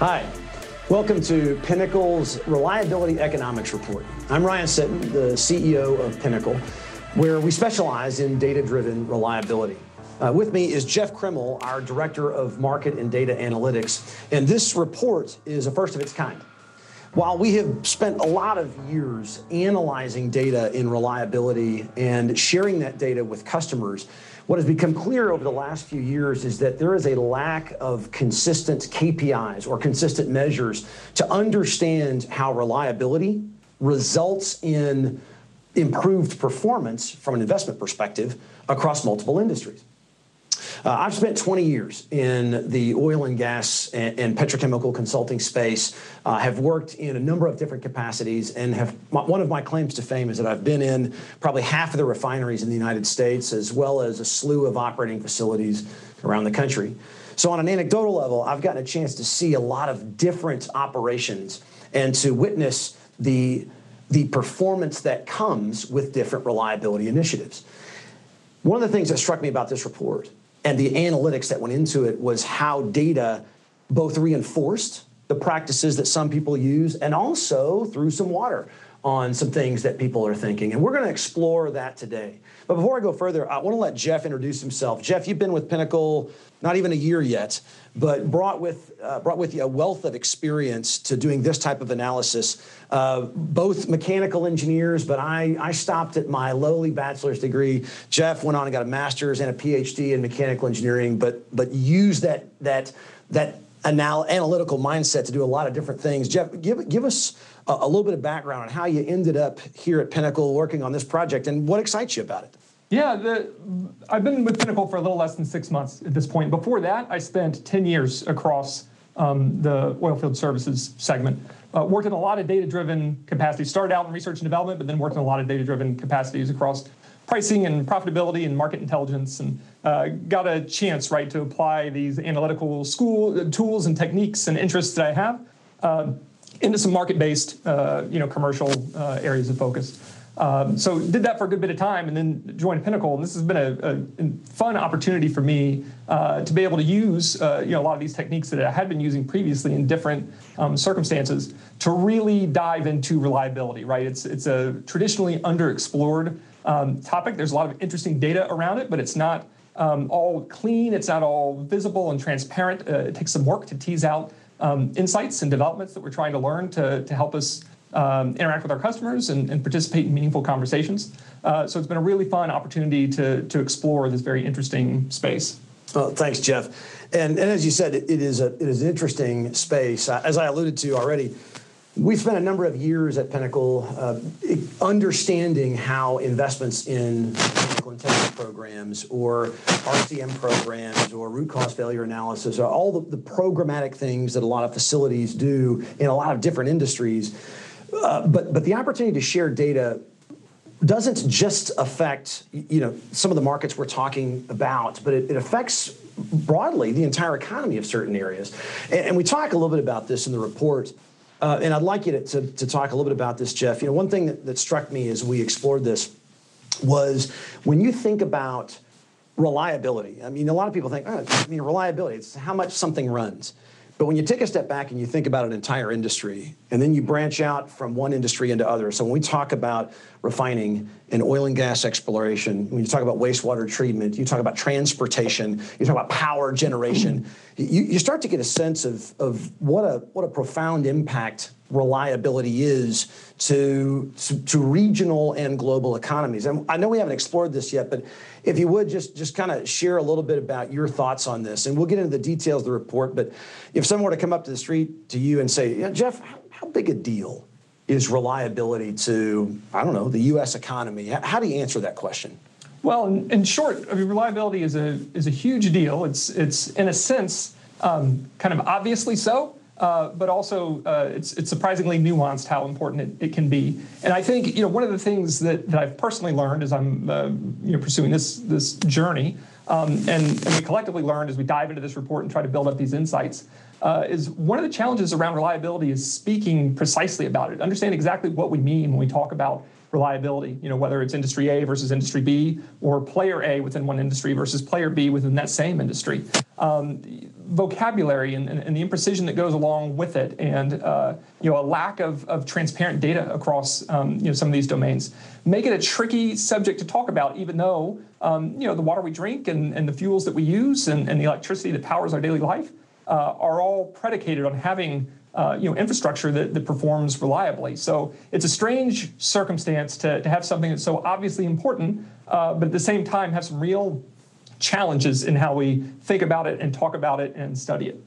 Hi. Welcome to Pinnacle's Reliability Economics Report. I'm Ryan Sitton, the CEO of Pinnacle, where we specialize in data driven reliability. Uh, with me is Jeff Krimmel, our Director of Market and Data Analytics, and this report is a first of its kind. While we have spent a lot of years analyzing data in reliability and sharing that data with customers, what has become clear over the last few years is that there is a lack of consistent KPIs or consistent measures to understand how reliability results in improved performance from an investment perspective across multiple industries. Uh, I've spent 20 years in the oil and gas and, and petrochemical consulting space. Uh, have worked in a number of different capacities, and have one of my claims to fame is that I've been in probably half of the refineries in the United States, as well as a slew of operating facilities around the country. So, on an anecdotal level, I've gotten a chance to see a lot of different operations and to witness the the performance that comes with different reliability initiatives. One of the things that struck me about this report and the analytics that went into it was how data both reinforced the practices that some people use and also threw some water on some things that people are thinking. And we're going to explore that today. But before I go further, I want to let Jeff introduce himself. Jeff, you've been with Pinnacle not even a year yet, but brought with, uh, brought with you a wealth of experience to doing this type of analysis. Uh, both mechanical engineers, but I, I stopped at my lowly bachelor's degree. Jeff went on and got a master's and a PhD in mechanical engineering, but, but used that, that, that anal- analytical mindset to do a lot of different things. Jeff, give, give us a, a little bit of background on how you ended up here at Pinnacle working on this project and what excites you about it. Yeah, the, I've been with Pinnacle for a little less than six months at this point. Before that, I spent 10 years across um, the oilfield services segment. Uh, worked in a lot of data-driven capacities. Started out in research and development, but then worked in a lot of data-driven capacities across pricing and profitability and market intelligence, and uh, got a chance, right, to apply these analytical school tools and techniques and interests that I have uh, into some market-based, uh, you know, commercial uh, areas of focus. Um, so did that for a good bit of time and then joined Pinnacle. And this has been a, a fun opportunity for me uh, to be able to use uh, you know, a lot of these techniques that I had been using previously in different um, circumstances to really dive into reliability, right? It's, it's a traditionally underexplored um, topic. There's a lot of interesting data around it, but it's not um, all clean. It's not all visible and transparent. Uh, it takes some work to tease out um, insights and developments that we're trying to learn to, to help us um, interact with our customers and, and, participate in meaningful conversations. Uh, so it's been a really fun opportunity to, to explore this very interesting space. Thanks, Jeff. And, and as you said, it, is a it is an interesting space. Uh, as I alluded to already, we spent a number of years at Pinnacle uh, understanding how investments in technical intensive programs or RCM programs or root cause failure analysis or all the, the programmatic things that a lot of facilities do in a lot of different industries uh, but but the opportunity to share data doesn't just affect you know some of the markets we're talking about, but it, it affects broadly the entire economy of certain areas. And, and, we talk a little bit about this in the report. Uh, and I'd like you to, to, to, talk a little bit about this, Jeff. You know, one thing that, that struck me as we explored this was when you think about reliability. I mean, a lot of people think, oh, I mean, reliability, it's how much something runs. But when you take a step back and you think about an entire industry, and then you branch out from one industry into others. So when we talk about refining and oil and gas exploration, when you talk about wastewater treatment, you talk about transportation, you talk about power generation, you, you start to get a sense of, of what a what a profound impact reliability is to, to, to regional and global economies. And I know we haven't explored this yet, but if you would just just kind of share a little bit about your thoughts on this, and we'll get into the details of the report. But if someone were to come up to the street to you and say, yeah, Jeff, how, big a deal is reliability to I don't know the U.S. economy? How do you answer that question? Well, in, in short, I mean, reliability is a is a huge deal. It's it's in a sense um, kind of obviously so. Uh, but also uh, it's, it's surprisingly nuanced how important it, it, can be. And I think you know one of the things that, that I've personally learned as I'm uh, you know pursuing this this journey, um, and, and we collectively learned as we dive into this report and try to build up these insights, uh, is one of the challenges around reliability is speaking precisely about it, understand exactly what we mean when we talk about reliability, you know, whether it's industry A versus industry B or player A within one industry versus player B within that same industry. Um, vocabulary and, and, and, the imprecision that goes along with it and uh, you know a lack of, of transparent data across um, you know some of these domains make it a tricky subject to talk about even though um, you know the water we drink and, and the fuels that we use and, and the electricity that powers our daily life uh, are all predicated on having uh, you know, infrastructure that, that performs reliably. So it's a strange circumstance to, to have something that's so obviously important, uh, but at the same time have some real challenges in how we think about it and talk about it and study it.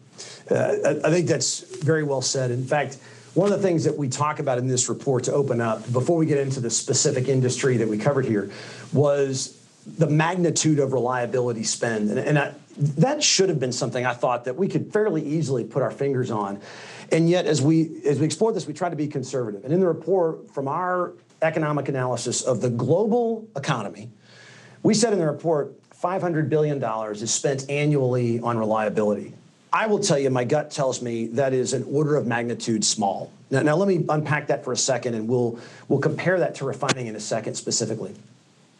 Uh, I think that's very well said. In fact, one of the things that we talk about in this report to open up, before we get into the specific industry that we covered here, was the magnitude of reliability spend. And, and I, that should have been something I thought that we could fairly easily put our fingers on. And yet, as we as we explore this, we try to be conservative. And in the report, from our economic analysis of the global economy, we said in the report, $500 billion is spent annually on reliability. I will tell you, my gut tells me that is an order of magnitude small. Now, now let me unpack that for a second, and we'll we'll compare that to refining in a second specifically.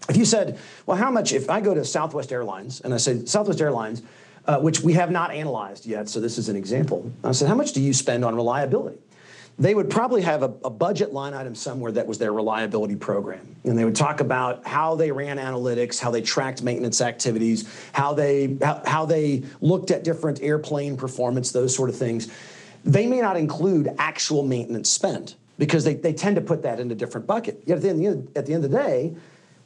If you said, well, how much, if I go to Southwest Airlines and I say, Southwest Airlines, uh, which we have not analyzed yet, so this is an example. I said, how much do you spend on reliability? They would probably have a, a, budget line item somewhere that was their reliability program. And they would talk about how they ran analytics, how they tracked maintenance activities, how they, how, how they looked at different airplane performance, those sort of things. They may not include actual maintenance spend because they, they tend to put that in a different bucket. Yet at the, end, at the end of the day,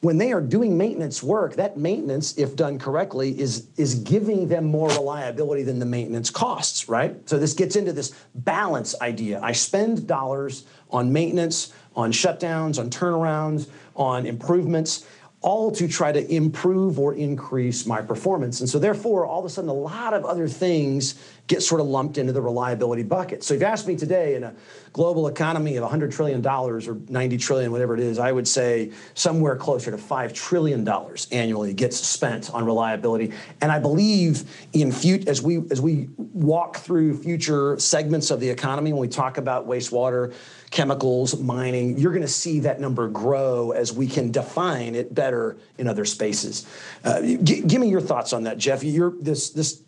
when they are doing maintenance work, that maintenance, if done correctly, is, is giving them more reliability than the maintenance costs, right? So this gets into this balance idea. I spend dollars on maintenance, on shutdowns, on turnarounds, on improvements, all to try to improve or increase my performance. And so therefore, all of a sudden, a lot of other things get sort of lumped into the reliability bucket. So if you ask me today in a global economy of $100 trillion or 90 trillion, whatever it is, I would say somewhere closer to $5 trillion annually gets spent on reliability. And I believe in future, as we, as we walk through future segments of the economy, when we talk about wastewater, chemicals, mining, you're going to see that number grow as we can define it better in other spaces. Uh, g- give me your thoughts on that, Jeff. You're, this, this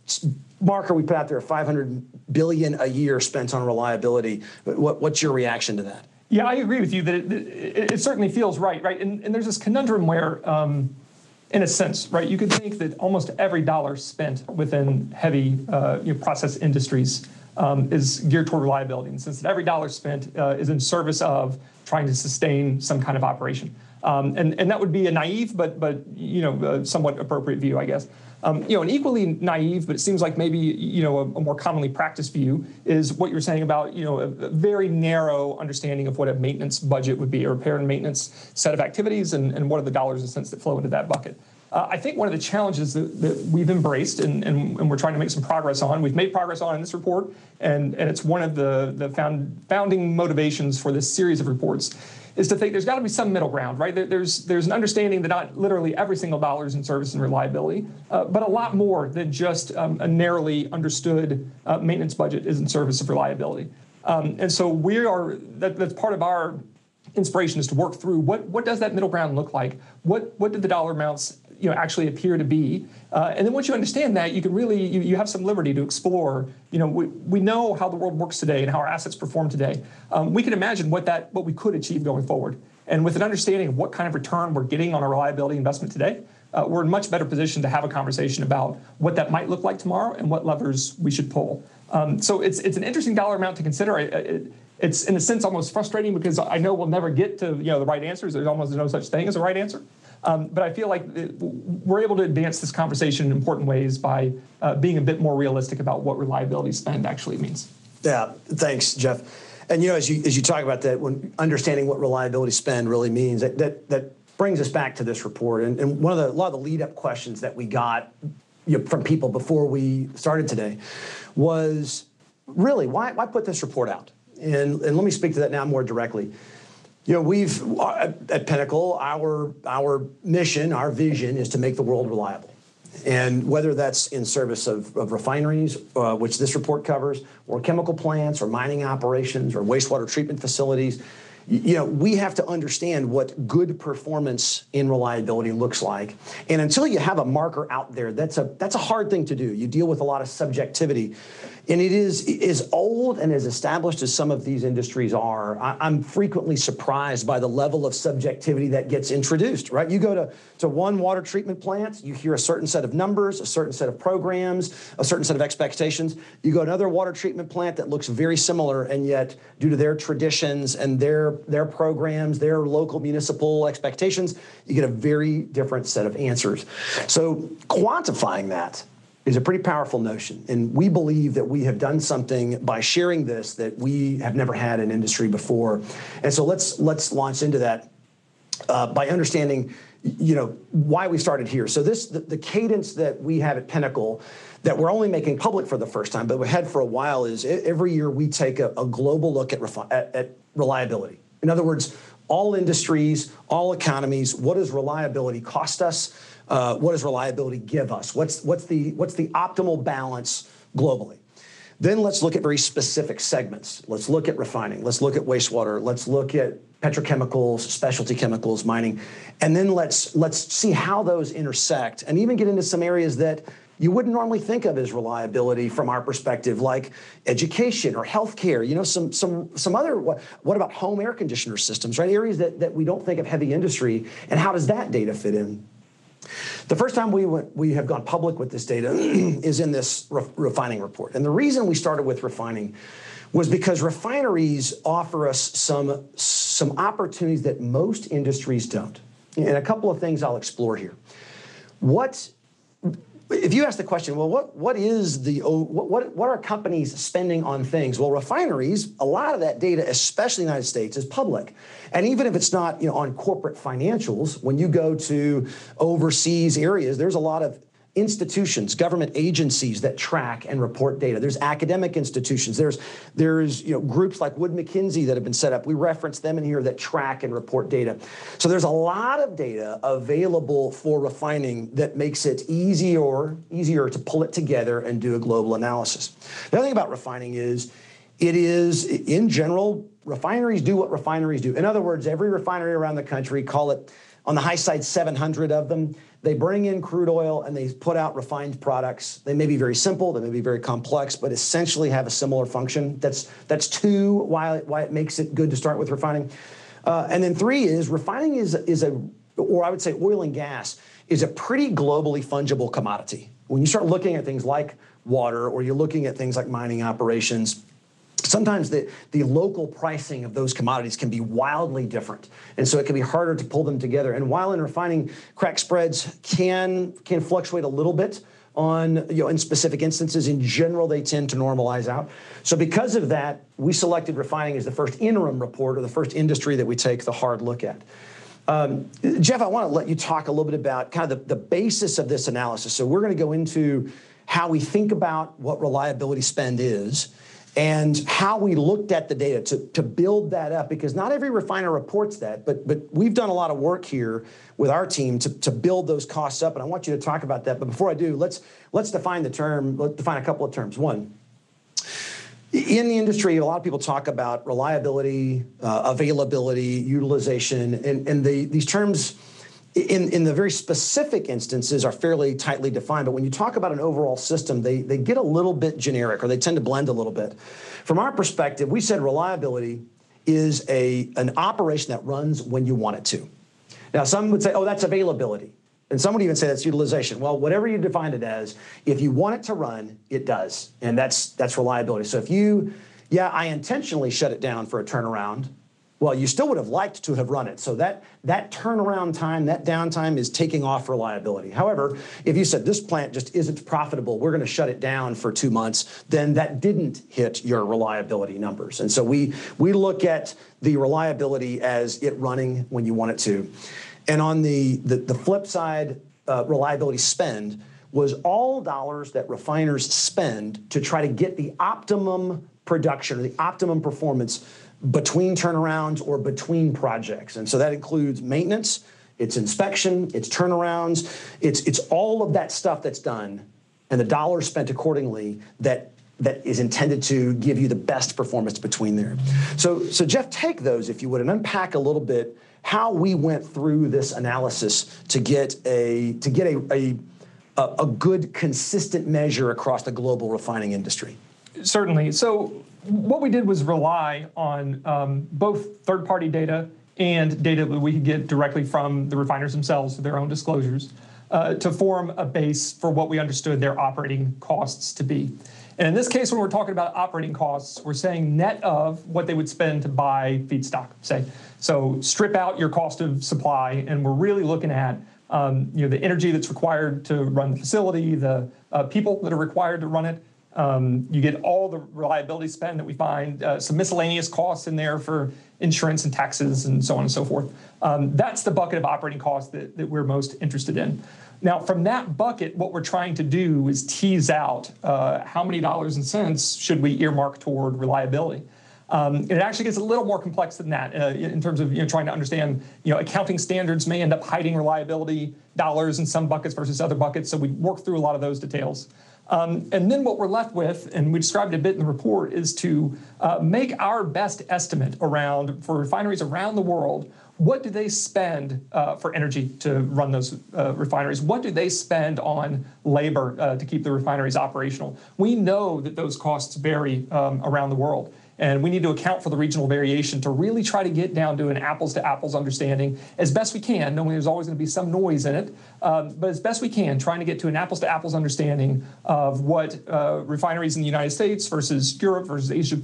marker we put out there, 500 billion a year spent on reliability. What, what's your reaction to that? Yeah, I agree with you that it, it, it certainly feels right, right? And, and, there's this conundrum where, um, in a sense, right, you could think that almost every dollar spent within heavy uh, you know, process industries um, is geared toward reliability, in the sense that every dollar spent uh, is in service of trying to sustain some kind of operation. Um, and, and that would be a naive but, but you know, somewhat appropriate view, I guess. Um, you know, an equally naive, but it seems like maybe you know a, a, more commonly practiced view is what you're saying about you know a, a, very narrow understanding of what a maintenance budget would be, a repair and maintenance set of activities, and, and what are the dollars and cents that flow into that bucket. Uh, I think one of the challenges that, that we've embraced and, and, and, we're trying to make some progress on, we've made progress on in this report, and, and it's one of the, the found, founding motivations for this series of reports, is to think there's got to be some middle ground, right? There's, there's an understanding that not literally every single dollar is in service and reliability, uh, but a lot more than just um, a narrowly understood uh, maintenance budget is in service of reliability. Um, and so we are, that, that's part of our inspiration is to work through what, what does that middle ground look like? What, what did the dollar amounts you know actually appear to be. Uh, and then once you understand that, you can really you, you have some liberty to explore. You know, we, we know how the world works today and how our assets perform today. Um, we can imagine what that what we could achieve going forward. And with an understanding of what kind of return we're getting on a reliability investment today, uh, we're in much better position to have a conversation about what that might look like tomorrow and what levers we should pull. Um, so it's it's an interesting dollar amount to consider. It, it, it's in a sense almost frustrating because I know we'll never get to you know the right answers. There's almost no such thing as a right answer. Um, but I feel like we're able to advance this conversation in important ways by uh, being a bit more realistic about what reliability spend actually means. Yeah, thanks, Jeff. And you know, as you as you talk about that, when understanding what reliability spend really means, that that, that brings us back to this report. And, and one of the a lot of the lead up questions that we got you know, from people before we started today was really why why put this report out? And and let me speak to that now more directly. You know, we've uh, at Pinnacle, our our mission, our vision is to make the world reliable. And whether that's in service of, of refineries, uh, which this report covers, or chemical plants, or mining operations, or wastewater treatment facilities, you know, we have to understand what good performance in reliability looks like. And until you have a marker out there, that's a that's a hard thing to do. You deal with a lot of subjectivity. And it is as old and as established as some of these industries are, I, am frequently surprised by the level of subjectivity that gets introduced, right? You go to, to one water treatment plant, you hear a certain set of numbers, a certain set of programs, a certain set of expectations. You go to another water treatment plant that looks very similar, and yet, due to their traditions and their, their programs, their local municipal expectations, you get a very different set of answers. So quantifying that is a pretty powerful notion. And we believe that we have done something by sharing this that we have never had in industry before. And so let's let's launch into that uh, by understanding you know why we started here. So this the, the, cadence that we have at Pinnacle that we're only making public for the first time, but we had for a while is every year we take a, a global look at, refi- at, at reliability. In other words, all industries, all economies, what does reliability cost us? Uh, what does reliability give us? What's, what's, the, what's the optimal balance globally? Then let's look at very specific segments. Let's look at refining. Let's look at wastewater. Let's look at petrochemicals, specialty chemicals, mining, and then let's let's see how those intersect, and even get into some areas that you wouldn't normally think of as reliability from our perspective, like education or healthcare. You know, some some some other what, what about home air conditioner systems, right? Areas that, that we don't think of heavy industry, and how does that data fit in? The first time we went, we have gone public with this data is in this re- refining report. And the reason we started with refining was because refineries offer us some, some opportunities that most industries don't. And a couple of things I'll explore here. What if you ask the question, well, what, what is the oh, what, what are companies spending on things? Well, refineries, a lot of that data, especially in the United States, is public. And even if it's not you know, on corporate financials, when you go to overseas areas, there's a lot of institutions, government agencies that track and report data. There's academic institutions. There's there's you know groups like Wood Mackenzie that have been set up. We reference them in here that track and report data. So there's a lot of data available for refining that makes it easier easier to pull it together and do a global analysis. The other thing about refining is it is in general refineries do what refineries do. In other words, every refinery around the country call it on the high side 700 of them they bring in crude oil and they put out refined products. They may be very simple, they may be very complex, but essentially have a similar function. That's that's two why why it makes it good to start with refining. Uh, and then three is refining is is a or I would say oil and gas is a pretty globally fungible commodity. When you start looking at things like water or you're looking at things like mining operations, sometimes the, the local pricing of those commodities can be wildly different. And so it can be harder to pull them together. And while in refining, crack spreads can, can fluctuate a little bit on, you know, in specific instances, in general, they tend to normalize out. So because of that, we selected refining as the first interim report or the first industry that we take the hard look at. Um, Jeff, I want to let you talk a little bit about kind of the, the basis of this analysis. So we're going to go into how we think about what reliability spend is and how we looked at the data to, to build that up because not every refiner reports that but but we've done a lot of work here with our team to, to build those costs up and i want you to talk about that. But before i do let's let's define the term let's define a couple of terms. One in the industry, a lot of people talk about reliability, uh, availability, utilization, and, and the, these terms in, in the very specific instances are fairly tightly defined, but when you talk about an overall system, they, they get a little bit generic or they tend to blend a little bit. From our perspective, we said reliability is a, an operation that runs when you want it to. Now, some would say, oh, that's availability. And some would even say that's utilization. Well, whatever you define it as, if you want it to run, it does. And that's that's reliability. So if you, yeah, I intentionally shut it down for a turnaround, well, you still would have liked to have run it. So that, that turnaround time, that downtime is taking off reliability. However, if you said this plant just isn't profitable, we're going to shut it down for two months, then that didn't hit your reliability numbers. And so we, we look at the reliability as it running when you want it to. And on the, the, the flip side, uh, reliability spend was all dollars that refiners spend to try to get the optimum production or the optimum performance between turnarounds or between projects. And so that includes maintenance, it's inspection, it's turnarounds, it's, it's all of that stuff that's done and the dollars spent accordingly that that is intended to give you the best performance between there. So, so Jeff, take those if you would and unpack a little bit how we went through this analysis to get a to get a, a a, good consistent measure across the global refining industry. Certainly. So what we did was rely on um, both third-party data and data that we could get directly from the refiners themselves, their own disclosures, uh, to form a base for what we understood their operating costs to be. And in this case, when we're talking about operating costs, we're saying net of what they would spend to buy feedstock, say. So strip out your cost of supply, and we're really looking at um, you know, the energy that's required to run the facility, the uh, people that are required to run it. Um, you get all the reliability spend that we find, uh, some miscellaneous costs in there for insurance and taxes and so on and so forth. Um, that's the bucket of operating costs that, that we're most interested in. Now, from that bucket, what we're trying to do is tease out uh, how many dollars and cents should we earmark toward reliability. Um, it actually gets a little more complex than that uh, in terms of you know, trying to understand, you know, accounting standards may end up hiding reliability dollars in some buckets versus other buckets. So we work through a lot of those details. Um, and then what we're left with, and we described a bit in the report, is to uh, make our best estimate around for refineries around the world what do they spend uh, for energy to run those uh, refineries? What do they spend on labor uh, to keep the refineries operational? We know that those costs vary um, around the world. And we need to account for the regional variation to really try to get down to an apples to apples understanding as best we can, knowing there's always going to be some noise in it, um, but as best we can, trying to get to an apples to apples understanding of what uh, refineries in the United States versus Europe versus Asia,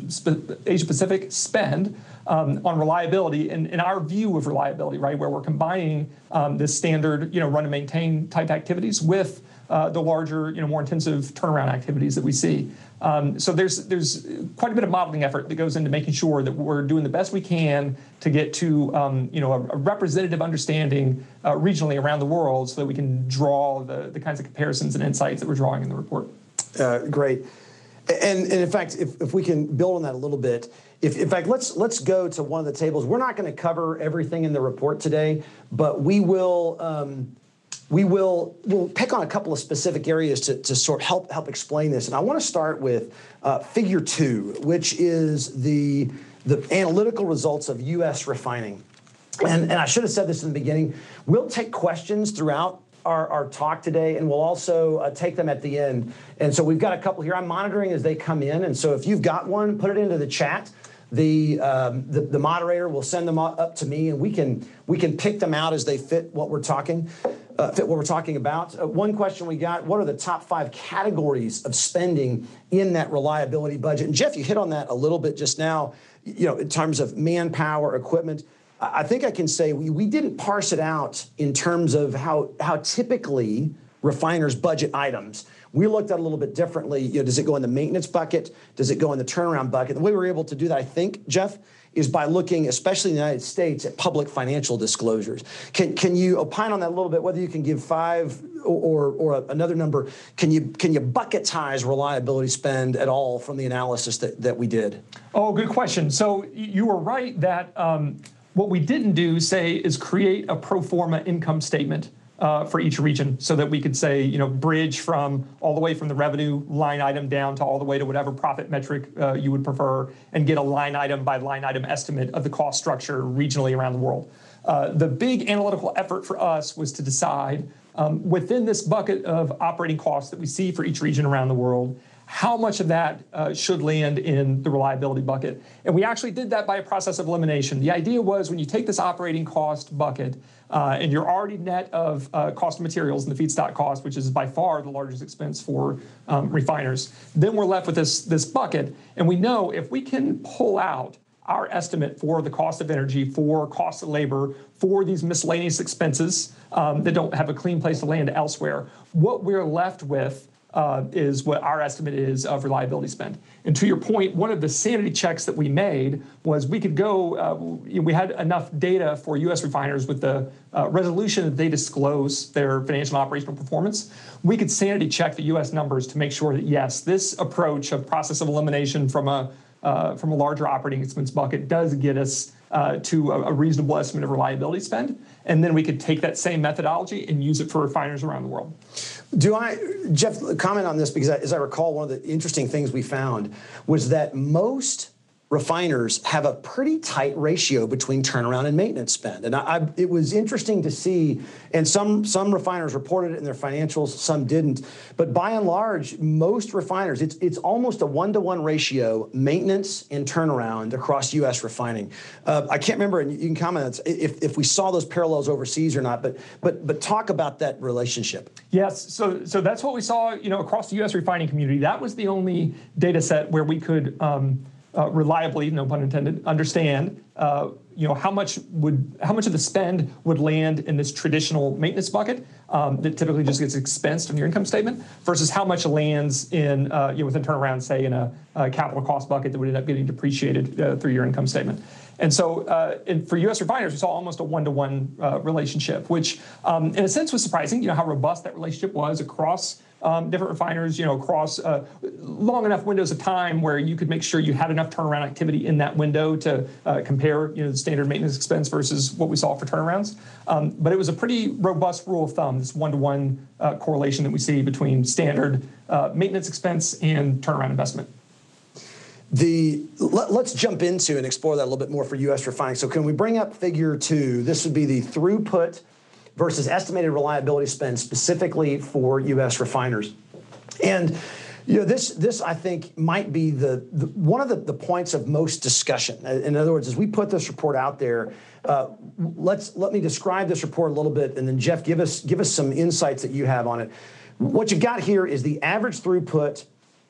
Asia Pacific spend um, on reliability and, and, our view of reliability, right, where we're combining um, this standard, you know, run and maintain type activities with uh, the larger, you know, more intensive turnaround activities that we see. Um, so there's there's quite a bit of modeling effort that goes into making sure that we're doing the best we can to get to um, you know a, a representative understanding uh, regionally around the world, so that we can draw the the kinds of comparisons and insights that we're drawing in the report. Uh, great. And, and, in fact, if, if we can build on that a little bit, if, in fact, let's let's go to one of the tables. We're not going to cover everything in the report today, but we will. Um, we will we'll pick on a couple of specific areas to, to sort of help help explain this. And I want to start with uh, figure two, which is the the analytical results of U.S. refining. And, and I should have said this in the beginning. We'll take questions throughout our, our talk today, and we'll also uh, take them at the end. And so we've got a couple here. I'm monitoring as they come in. And so if you've got one, put it into the chat. The, um, the, the moderator will send them up to me, and we can we can pick them out as they fit what we're talking uh, fit what we're talking about. Uh, one question we got: What are the top five categories of spending in that reliability budget? And Jeff, you hit on that a little bit just now. You know, in terms of manpower, equipment. I think I can say we, we didn't parse it out in terms of how how typically refiners budget items. We looked at a little bit differently. You know, does it go in the maintenance bucket? Does it go in the turnaround bucket? The way we were able to do that, I think, Jeff, is by looking, especially in the United States, at public financial disclosures. Can, can you opine on that a little bit, whether you can give five or, or, another number? Can you, can you bucketize reliability spend at all from the analysis that, that we did? Oh, good question. So you were right that um, what we didn't do, say, is create a pro forma income statement uh, for each region so that we could say, you know, bridge from all the way from the revenue line item down to all the way to whatever profit metric uh, you would prefer and get a line item by line item estimate of the cost structure regionally around the world. Uh, the big analytical effort for us was to decide um, within this bucket of operating costs that we see for each region around the world, how much of that uh, should land in the reliability bucket. And we actually did that by a process of elimination. The idea was when you take this operating cost bucket uh, and you're already net of uh, cost of materials and the feedstock cost, which is by far the largest expense for um, refiners, then we're left with this, this bucket. And we know if we can pull out our estimate for the cost of energy, for cost of labor, for these miscellaneous expenses um, that don't have a clean place to land elsewhere, what we're left with uh, is what our estimate is of reliability spend. And to your point, one of the sanity checks that we made was we could go, uh, we had enough data for US refiners with the uh, resolution that they disclose their financial and operational performance. We could sanity check the US numbers to make sure that, yes, this approach of process of elimination from a uh, from a larger operating expense bucket does get us uh, to a, a, reasonable estimate of reliability spend. And then we could take that same methodology and use it for refiners around the world. Do I, Jeff, comment on this because as I recall, one of the interesting things we found was that most refiners have a pretty tight ratio between turnaround and maintenance spend. And I, I, it was interesting to see, and some, some refiners reported it in their financials, some didn't. But by and large, most refiners, it's, it's almost a one to one ratio maintenance and turnaround across U.S. refining. Uh, I can't remember, and you can comment if, if we saw those parallels overseas or not, but, but, but talk about that relationship. Yes, so, so that's what we saw you know, across the U.S. refining community. That was the only data set where we could. Um, uh, reliably, no pun intended, understand uh, you know how much would how much of the spend would land in this traditional maintenance bucket um, that typically just gets expensed on your income statement versus how much lands in uh, you know within turnaround, say in a, a, capital cost bucket that would end up getting depreciated uh, through your income statement. And so, uh, in, for U.S. refiners, we saw almost a one-to-one uh, relationship, which, um, in a sense, was surprising. You know how robust that relationship was across um, different refiners, you know, across uh, long enough windows of time where you could make sure you had enough turnaround activity in that window to uh, compare, you know, the standard maintenance expense versus what we saw for turnarounds. Um, but it was a pretty robust rule of thumb, this one-to-one uh, correlation that we see between standard uh, maintenance expense and turnaround investment. The let, us jump into and explore that a little bit more for U.S. refining. So, can we bring up Figure two? This would be the throughput versus estimated reliability spend specifically for U.S. refiners. And you know, this, this I think might be the, the one of the, the, points of most discussion. In other words, as we put this report out there, uh, let's let me describe this report a little bit, and then Jeff, give us give us some insights that you have on it. What you've got here is the average throughput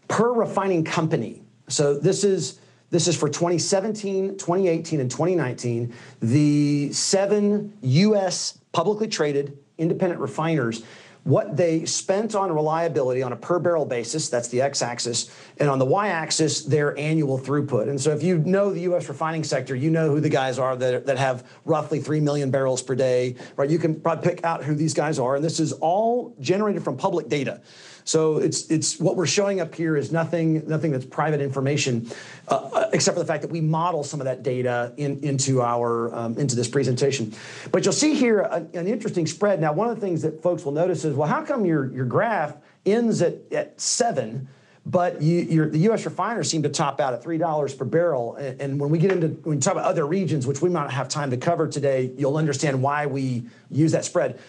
per refining company. So this is this is for 2017, 2018, and 2019. The seven U.S publicly traded independent refiners what they spent on reliability on a per barrel basis, that's the x axis, and on the y axis, their annual throughput. And so if you know the US refining sector, you know who the guys are that, that have roughly 3 million barrels per day, right? You can probably pick out who these guys are. And this is all generated from public data. So it's it's what we're showing up here is nothing nothing that's private information, uh, uh, except for the fact that we model some of that data in, into our um, into this presentation. But you'll see here a, an interesting spread. Now, one of the things that folks will notice is, well, how come your your graph ends at at seven? but you, the U.S. refiners seem to top out at three dollars per barrel. And, and, when we get into when we talk about other regions, which we might not have time to cover today, you'll understand why we use that spread.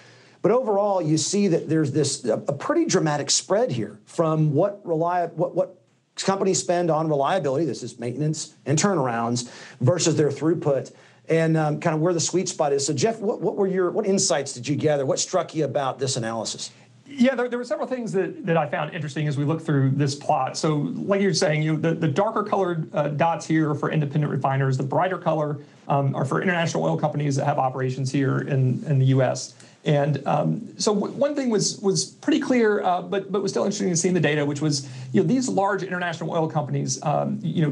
But overall, you see that there's this a, pretty dramatic spread here from what rely what what companies spend on reliability. This is maintenance and turnarounds versus their throughput and um, kind of where the sweet spot is. So, Jeff, what, what were your what insights did you gather? What struck you about this analysis? Yeah, there, there, were several things that, that I found interesting as we look through this plot. So, like you're saying, you the, the darker colored uh, dots here are for independent refiners. The brighter color um, are for international oil companies that have operations here in, in the U.S. And um, so w- one thing was was pretty clear, uh, but but was still interesting to see in the data, which was you know these large international oil companies, um, you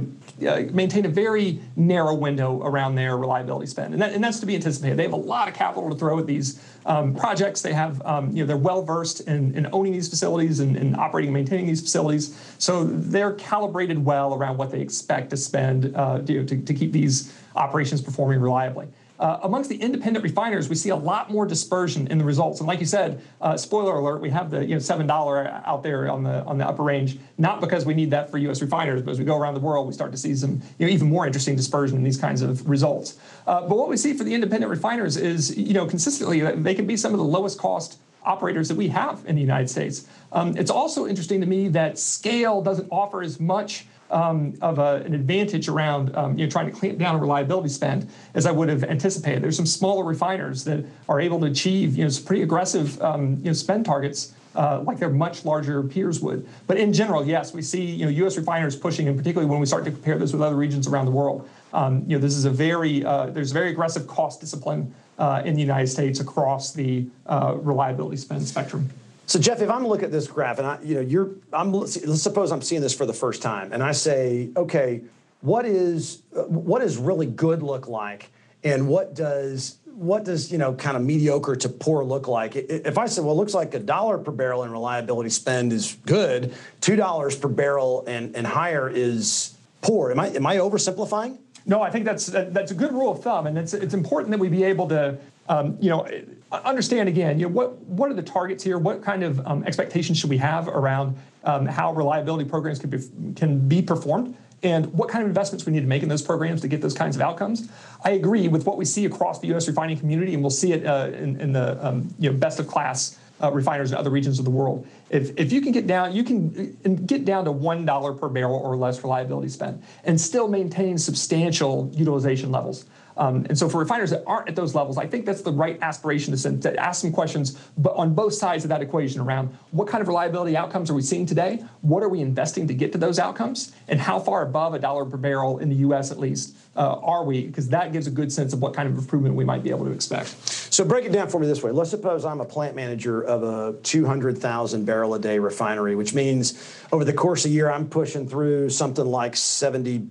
know, uh, maintain a very narrow window around their reliability spend, and, that, and that's to be anticipated. They have a lot of capital to throw at these um, projects. They have um, you know they're well versed in, in, owning these facilities and, and, operating and maintaining these facilities, so they're calibrated well around what they expect to spend uh, to, to, to keep these operations performing reliably. Uh, amongst the independent refiners, we see a lot more dispersion in the results. And like you said, uh, spoiler alert, we have the you know seven dollar out there on the on the upper range, not because we need that for U.S. refiners, but as we go around the world, we start to see some you know even more interesting dispersion in these kinds of results. Uh, but what we see for the independent refiners is you know consistently they can be some of the lowest cost operators that we have in the United States. Um, it's also interesting to me that scale doesn't offer as much um, of a, an advantage around um, you know, trying to clamp down on reliability spend as I would have anticipated. There's some smaller refiners that are able to achieve you know, pretty aggressive um, you know, spend targets uh, like their much larger peers would. But in general, yes, we see you know, U.S. refiners pushing, and particularly when we start to compare this with other regions around the world. Um, you know, this is a very uh, there's very aggressive cost discipline uh, in the United States across the uh, reliability spend spectrum. So Jeff, if I'm looking at this graph and I, you know, you're, I'm, let's suppose I'm seeing this for the first time, and I say, okay, what is what does really good look like, and what does what does you know kind of mediocre to poor look like? If I said, well, it looks like a dollar per barrel in reliability spend is good, two dollars per barrel and and higher is poor. Am I, am I oversimplifying? No, I think that's that's a good rule of thumb, and it's it's important that we be able to um, you know understand again you know what what are the targets here what kind of um, expectations should we have around um, how reliability programs can be can be performed and what kind of investments we need to make in those programs to get those kinds of outcomes. I agree with what we see across the U.S. refining community, and we'll see it uh, in, in, the um, you know, best of class uh, refiners in other regions of the world. If, if you can get down, you can uh, get down to one dollar per barrel or less reliability spend, and still maintain substantial utilization levels. Um, and so for refiners that aren't at those levels, I think that's the right aspiration to, send, to ask some questions but on both sides of that equation around what kind of reliability outcomes are we seeing today? What are we investing to get to those outcomes? And how far above a dollar per barrel in the US at least uh, are we? Because that gives a good sense of what kind of improvement we might be able to expect. So break it down for me this way. Let's suppose I'm a plant manager of a 200,000 barrel a day refinery, which means over the course of a year, I'm pushing through something like 70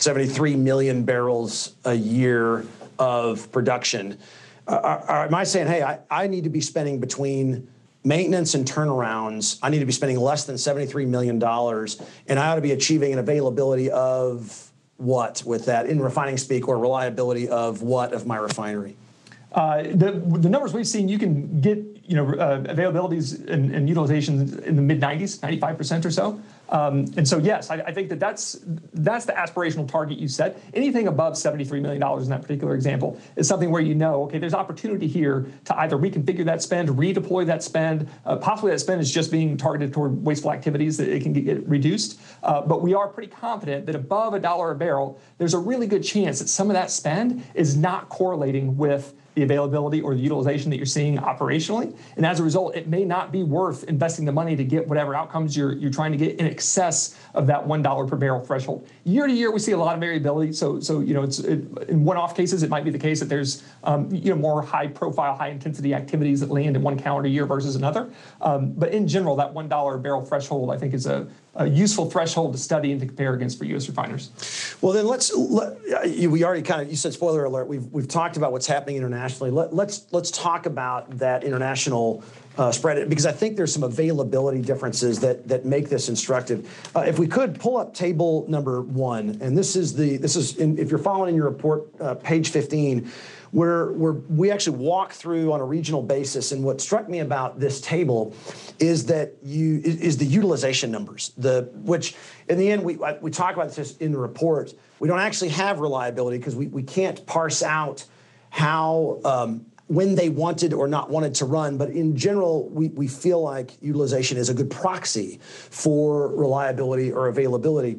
73 million barrels a year of production. Uh, uh, uh, am I saying, hey, I, I need to be spending between maintenance and turnarounds, I need to be spending less than $73 million, and I ought to be achieving an availability of what with that in refining speak or reliability of what of my refinery? Uh, the, the numbers we've seen, you can get you know uh, availabilities and, and utilizations in the mid 90s, 95% or so. Um, and so, yes, I, I, think that that's that's the aspirational target you set. Anything above $73 million in that particular example is something where you know, okay, there's opportunity here to either reconfigure that spend, redeploy that spend. Uh, possibly that spend is just being targeted toward wasteful activities that it can get, reduced. Uh, but we are pretty confident that above a dollar a barrel, there's a really good chance that some of that spend is not correlating with the availability or the utilization that you're seeing operationally. And as a result, it may not be worth investing the money to get whatever outcomes you're, you're trying to get in excess of that $1 per barrel threshold. Year to year, we see a lot of variability. So, so you know, it's it, in one-off cases, it might be the case that there's um, you know more high-profile, high-intensity activities that land in one calendar year versus another. Um, but in general, that $1 barrel threshold, I think, is a a useful threshold to study and to compare against for U.S. refiners. Well, then let's. Let, we already kind of you said spoiler alert. We've we've talked about what's happening internationally. Let, let's let's talk about that international uh, spread because I think there's some availability differences that that make this instructive. Uh, if we could pull up table number one, and this is the this is in, if you're following your report, uh, page 15 where, where we actually walk through on a regional basis. And what struck me about this table is that you is the utilization numbers, the which in the end we we talk about this in the report. We don't actually have reliability because we, we can't parse out how um, when they wanted or not wanted to run. But in general, we, we feel like utilization is a good proxy for reliability or availability.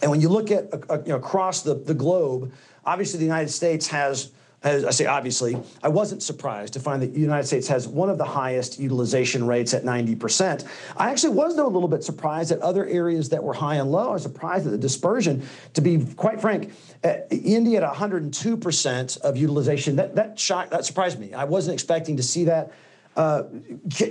And when you look at uh, you know, across the, the globe, obviously the United States has as I say, obviously, I wasn't surprised to find that the United States has one of the highest utilization rates at 90%. I actually was, though, a little bit surprised at other areas that were high and low. I was surprised at the dispersion. To be quite frank, uh, India at 102% of utilization, that, that, shocked, that surprised me. I wasn't expecting to see that. Uh,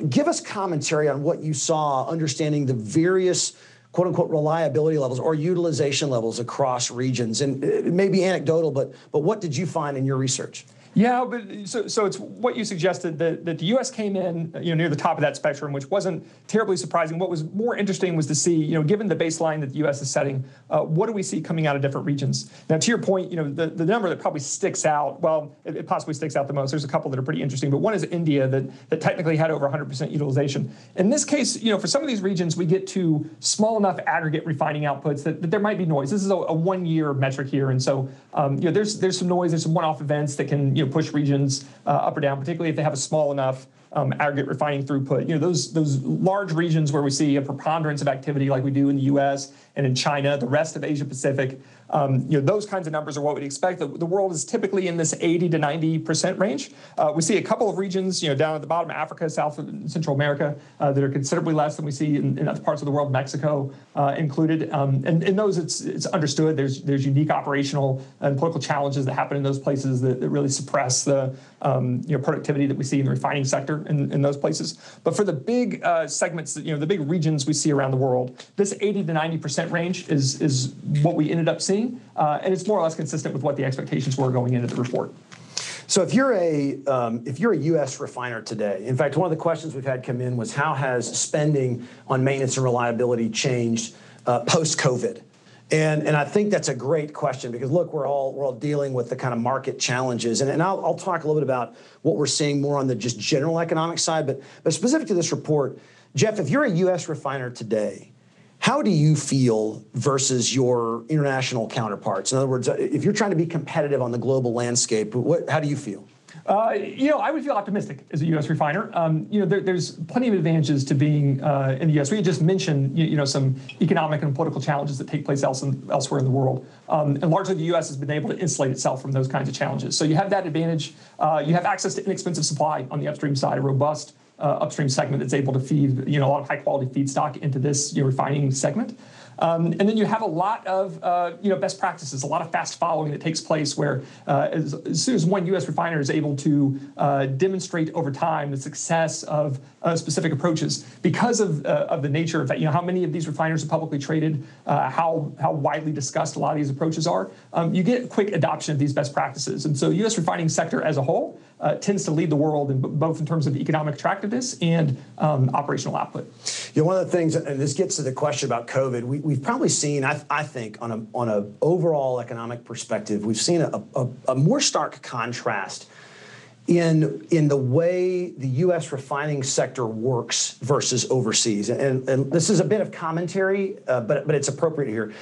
give us commentary on what you saw, understanding the various quote unquote reliability levels or utilization levels across regions? And uh, it may be anecdotal, but, but what did you find in your research? Yeah, but so, so it's what you suggested that, that the U.S. came in, you know, near the top of that spectrum, which wasn't terribly surprising. What was more interesting was to see, you know, given the baseline that the U.S. is setting, uh, what do we see coming out of different regions? Now, to your point, you know, the, the number that probably sticks out, well, it, it possibly sticks out the most. There's a couple that are pretty interesting, but one is India that that technically had over 100% utilization. In this case, you know, for some of these regions, we get to small enough aggregate refining outputs that, that there might be noise. This is a, a one-year metric here, and so um, you know, there's there's some noise, there's some one-off events that can you know push regions uh, up or down, particularly if they have a small enough um, aggregate refining throughput. You know, those those large regions where we see a preponderance of activity like we do in the U.S. and in China, the rest of Asia Pacific, um, you know, those kinds of numbers are what we'd expect. The, the world is typically in this 80 to 90 percent range. Uh, we see a couple of regions, you know, down at the bottom, Africa, South and Central America, uh, that are considerably less than we see in, in other parts of the world, Mexico uh, included. Um, and in those, it's it's understood. There's there's unique operational and political challenges that happen in those places that, that really suppress the um, you know productivity that we see in the refining sector in, in those places. But for the big uh, segments, you know, the big regions we see around the world, this 80 to 90 percent range is is what we ended up seeing uh, and it's more or less consistent with what the expectations were going into the report. So if you're a um, if you're a U.S. refiner today, in fact, one of the questions we've had come in was how has spending on maintenance and reliability changed uh, post COVID? And, and I think that's a great question because look, we're all we're all dealing with the kind of market challenges, and, and I'll, I'll talk a little bit about what we're seeing more on the just general economic side, but but specific to this report, Jeff, if you're a U.S. refiner today, how do you feel versus your international counterparts? In other words, if you're trying to be competitive on the global landscape, what, how do you feel? Uh, you know, I would feel optimistic as a U.S. refiner. Um, you know, there, there's plenty of advantages to being uh, in the U.S. We just mentioned, you, you, know, some economic and political challenges that take place else in, elsewhere in the world, um, and largely the U.S. has been able to insulate itself from those kinds of challenges. So you have that advantage. Uh, you have access to inexpensive supply on the upstream side, a robust uh, upstream segment that's able to feed, you know, a lot of high quality feedstock into this you know, refining segment. Um, and then you have a lot of uh, you know best practices, a lot of fast following that takes place where uh, as, as, soon as one U.S. refiner is able to uh, demonstrate over time the success of uh, specific approaches, because of, uh, of the nature of that, you know how many of these refiners are publicly traded, uh, how how widely discussed a lot of these approaches are, um, you get quick adoption of these best practices. And so U.S. refining sector as a whole uh, tends to lead the world in both in terms of economic attractiveness and um, operational output. You know, one of the things, and this gets to the question about COVID, we, have probably seen, I, I, think, on a on a overall economic perspective, we've seen a, a, a more stark contrast in in the way the U.S. refining sector works versus overseas. And, and this is a bit of commentary, uh, but but it's appropriate here.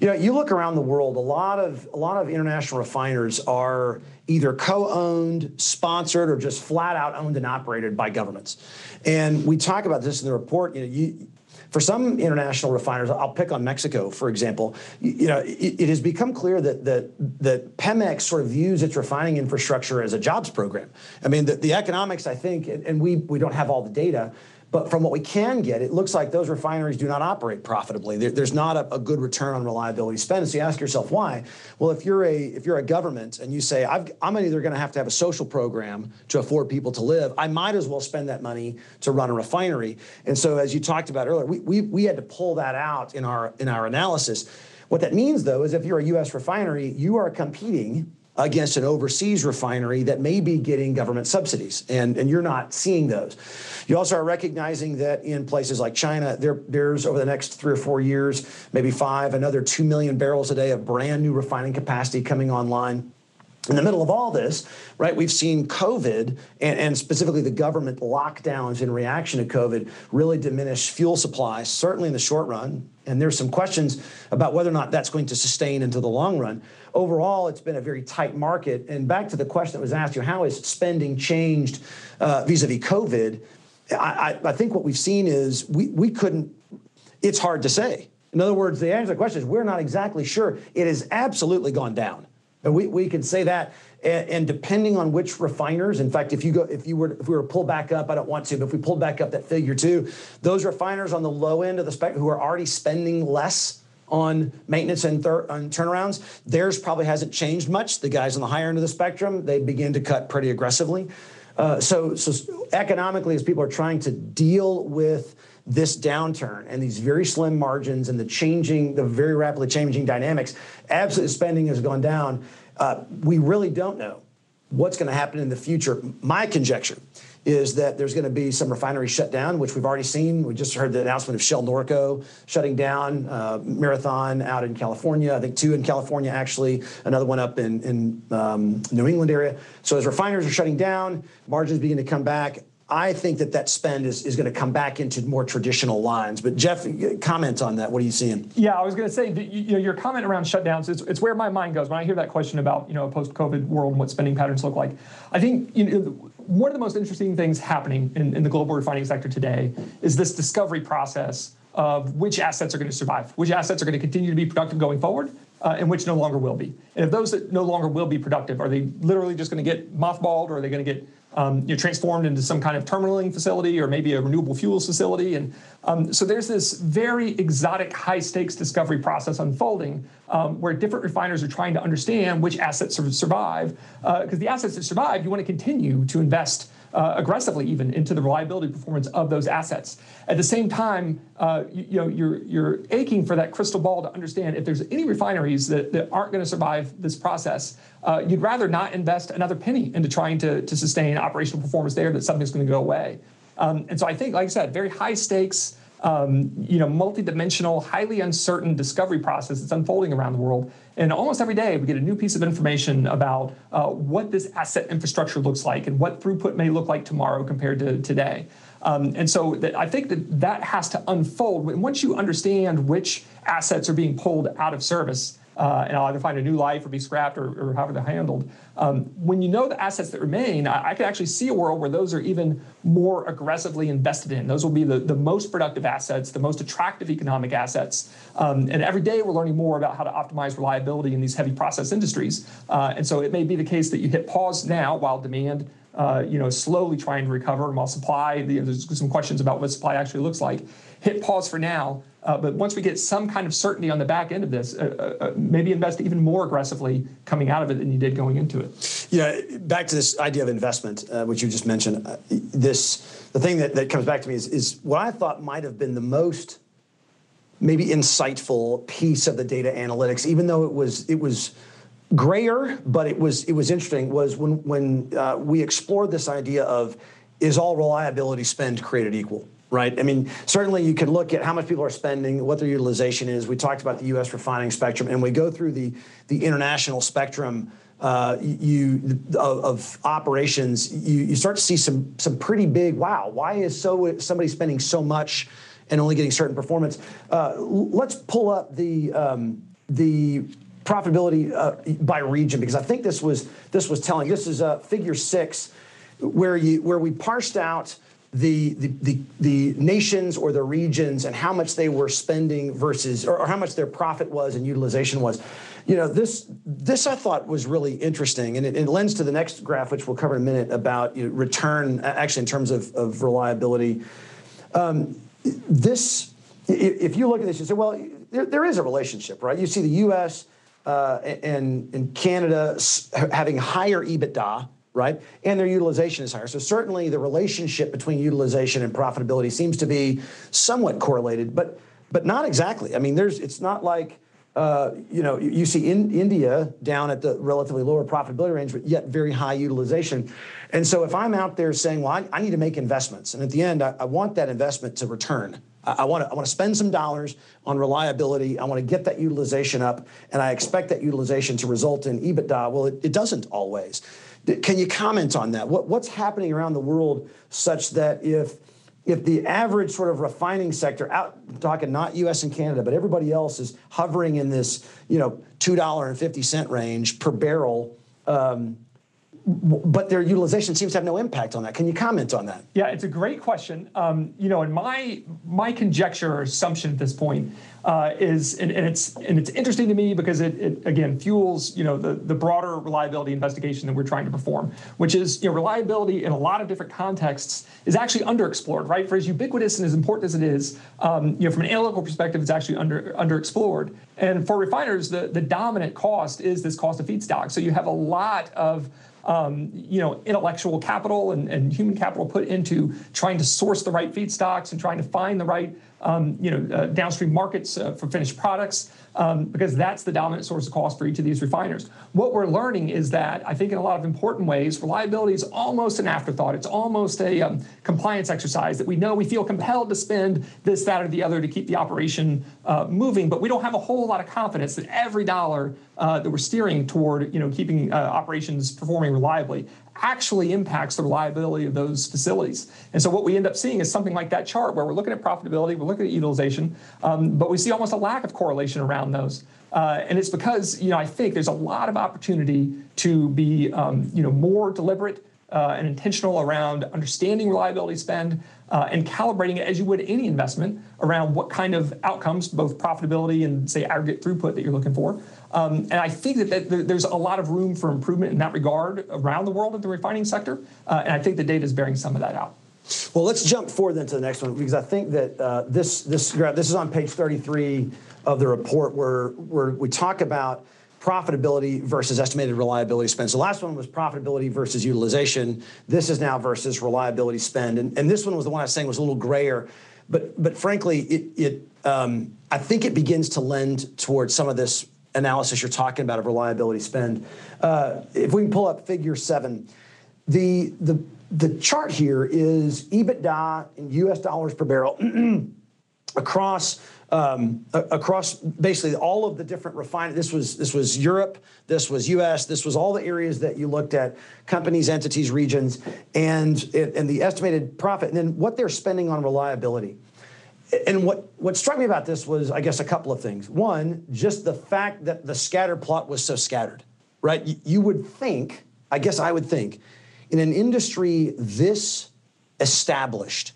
You know, you look around the world, a lot of a lot of international refiners are either co-owned, sponsored, or just flat out owned and operated by governments. And we talk about this in the report. You know, you, for some international refiners, I'll pick on Mexico, for example. You, know, it, it, has become clear that, that that Pemex sort of views its refining infrastructure as a jobs program. I mean, the, the economics, I think, and we we don't have all the data, but from what we can get, it looks like those refineries do not operate profitably. There, there's not a, a, good return on reliability spend. So you ask yourself why? Well, if you're a if you're a government and you say i am either going to have to have a social program to afford people to live, I might as well spend that money to run a refinery. And so, as you talked about earlier, we we, we had to pull that out in our in our analysis. What that means, though, is if you're a U.S. refinery, you are competing against an overseas refinery that may be getting government subsidies, and, and you're not seeing those. You also are recognizing that in places like China, there, there's over the next three or four years, maybe five, another 2 million barrels a day of brand new refining capacity coming online. In the middle of all this, right, we've seen COVID and, and, specifically the government lockdowns in reaction to COVID really diminish fuel supply, certainly in the short run. And there's some questions about whether or not that's going to sustain into the long run overall, it's been a very tight market. And back to the question that was asked you, how has spending changed uh, vis-a-vis COVID? I, I, think what we've seen is we, we couldn't, it's hard to say. In other words, the answer to the question is we're not exactly sure. It has absolutely gone down. And we, we can say that. And, depending on which refiners, in fact, if you go, if you were, if we were to pull back up, I don't want to, but if we pulled back up that figure too, those refiners on the low end of the spectrum who are already spending less on maintenance and thir- on turnarounds. Theirs probably hasn't changed much. The guys on the higher end of the spectrum, they begin to cut pretty aggressively. Uh, so, so economically, as people are trying to deal with this downturn and these very slim margins and the changing, the very rapidly changing dynamics, absolute spending has gone down. Uh, we really don't know what's going to happen in the future. My conjecture is that there's going to be some refineries shut down, which we've already seen. We just heard the announcement of Shell Norco shutting down, uh, Marathon out in California, I think two in California actually, another one up in, in um, New England area. So as refineries are shutting down, margins begin to come back. I think that that spend is, is going to come back into more traditional lines. But Jeff, comment on that. What are you seeing? Yeah, I was going to say, you know, your comment around shutdowns, it's, it's where my mind goes when I hear that question about, you know, a post-COVID world and what spending patterns look like. I think, you know, one of the most interesting things happening in, in the global refining sector today is this discovery process of which assets are going to survive, which assets are going to continue to be productive going forward, uh, and which no longer will be. And if those that no longer will be productive, are they literally just going to get mothballed, or are they going to get um, you know, transformed into some kind of terminaling facility or maybe a renewable fuels facility. And um, so there's this very exotic high stakes discovery process unfolding um, where different refiners are trying to understand which assets survive. Because uh, the assets that survive, you want to continue to invest uh, aggressively even into the reliability performance of those assets. At the same time, uh, you, you, know, you're, you're aching for that crystal ball to understand if there's any refineries that, that aren't going to survive this process, uh, you'd rather not invest another penny into trying to, to sustain operational performance there that something's going to go away. Um, and so I think, like I said, very high stakes, um, you know, multidimensional, highly uncertain discovery process that's unfolding around the world. And almost every day, we get a new piece of information about uh, what this asset infrastructure looks like and what throughput may look like tomorrow compared to today. Um, and so that, I think that that has to unfold. Once you understand which assets are being pulled out of service, uh, and I'll either find a new life or be scrapped or, or however they're handled. Um, when you know the assets that remain, I, I can actually see a world where those are even more aggressively invested in. Those will be the, the most productive assets, the most attractive economic assets. Um, and every day we're learning more about how to optimize reliability in these heavy process industries. Uh, and so it may be the case that you hit pause now while demand uh, you know, slowly trying to recover, and while supply, the, there's some questions about what supply actually looks like. Hit pause for now, uh, but once we get some kind of certainty on the back end of this, uh, uh, uh, maybe invest even more aggressively coming out of it than you did going into it. Yeah, back to this idea of investment, uh, which you just mentioned. Uh, this the thing that, that comes back to me is, is what I thought might have been the most maybe insightful piece of the data analytics, even though it was it was grayer, but it was it was interesting. Was when when we explored this idea of is all reliability spend created equal? Right? I mean, certainly you can look at how much people are spending, what their utilization is. We talked about the U.S. refining spectrum, and we go through the the international spectrum. Uh, you of, of operations, you, you start to see some some pretty big. Wow, why is so somebody spending so much and only getting certain performance? Uh, let's pull up the um, the profitability uh, by region because I think this was this was telling. This is uh, figure six, where you where we parsed out the, the, the, the, nations or the regions and how much they were spending versus, or, or, how much their profit was and utilization was. You know, this, this I thought was really interesting, and it, it lends to the next graph, which we'll cover in a minute, about you know, return, actually in terms of, of reliability. Um, this, if you look at this, you say, well, there, there is a relationship, right? You see the U.S. Uh, and, and Canada having higher EBITDA, right? And their utilization is higher. So certainly the relationship between utilization and profitability seems to be somewhat correlated, but but not exactly. I mean, there's it's not like uh, you know you see in India down at the relatively lower profitability range, but yet very high utilization. And so if I'm out there saying, well, I, I need to make investments, and at the end, I, I want that investment to return. I want to I want to spend some dollars on reliability. I want to get that utilization up, and I expect that utilization to result in EBITDA. Well, it, it doesn't always. Can you comment on that? What, what's happening around the world such that if if the average sort of refining sector, out talking not U.S. and Canada, but everybody else is hovering in this, you know, two dollar and fifty cent range per barrel, um, but their utilization seems to have no impact on that. Can you comment on that? Yeah, it's a great question. Um, you know, and my my conjecture or assumption at this point uh, is, and, and, it's and it's interesting to me because it, it, again fuels you know the the broader reliability investigation that we're trying to perform, which is you know reliability in a lot of different contexts is actually underexplored, right? For as ubiquitous and as important as it is, um, you know, from an analytical perspective, it's actually under underexplored. And for refiners, the the dominant cost is this cost of feedstock. So you have a lot of um, you know, intellectual capital and, and, human capital put into trying to source the right feedstocks and trying to find the right um, you know, uh, downstream markets uh, for finished products, um, because that's the dominant source of cost for each of these refiners. What we're learning is that I think in a lot of important ways, reliability is almost an afterthought. It's almost a um, compliance exercise that we know we feel compelled to spend this, that, or the other to keep the operation uh, moving, but we don't have a whole lot of confidence that every dollar uh, that we're steering toward, you know, keeping uh, operations performing reliably actually impacts the reliability of those facilities. And so what we end up seeing is something like that chart where we're looking at profitability, we're looking at utilization, um, but we see almost a lack of correlation around those. Uh, and it's because you know I think there's a lot of opportunity to be um, you know more deliberate uh, and intentional around understanding reliability spend uh, and calibrating it as you would any investment around what kind of outcomes, both profitability and say aggregate throughput that you're looking for. Um, and I think that, that, there's a lot of room for improvement in that regard around the world in the refining sector. Uh, and I think the data is bearing some of that out. Well, let's jump forward then to the next one because I think that uh, this this graph this is on page 33 of the report where where we talk about profitability versus estimated reliability spend. So the last one was profitability versus utilization. This is now versus reliability spend, and, and this one was the one I was saying was a little grayer, but but frankly, it it um, I think it begins to lend towards some of this analysis you're talking about of reliability spend. Uh, if we can pull up figure seven, the, the, the chart here is EBITDA in US dollars per barrel across um, across basically all of the different refining. This was this was Europe, this was U.S., this was all the areas that you looked at, companies, entities, regions, and it, and the estimated profit, and then what they're spending on reliability. And what, what struck me about this was, I guess, a couple of things. One, just the fact that the scatter plot was so scattered, right? You, you would think, I guess I would think, in an industry this established,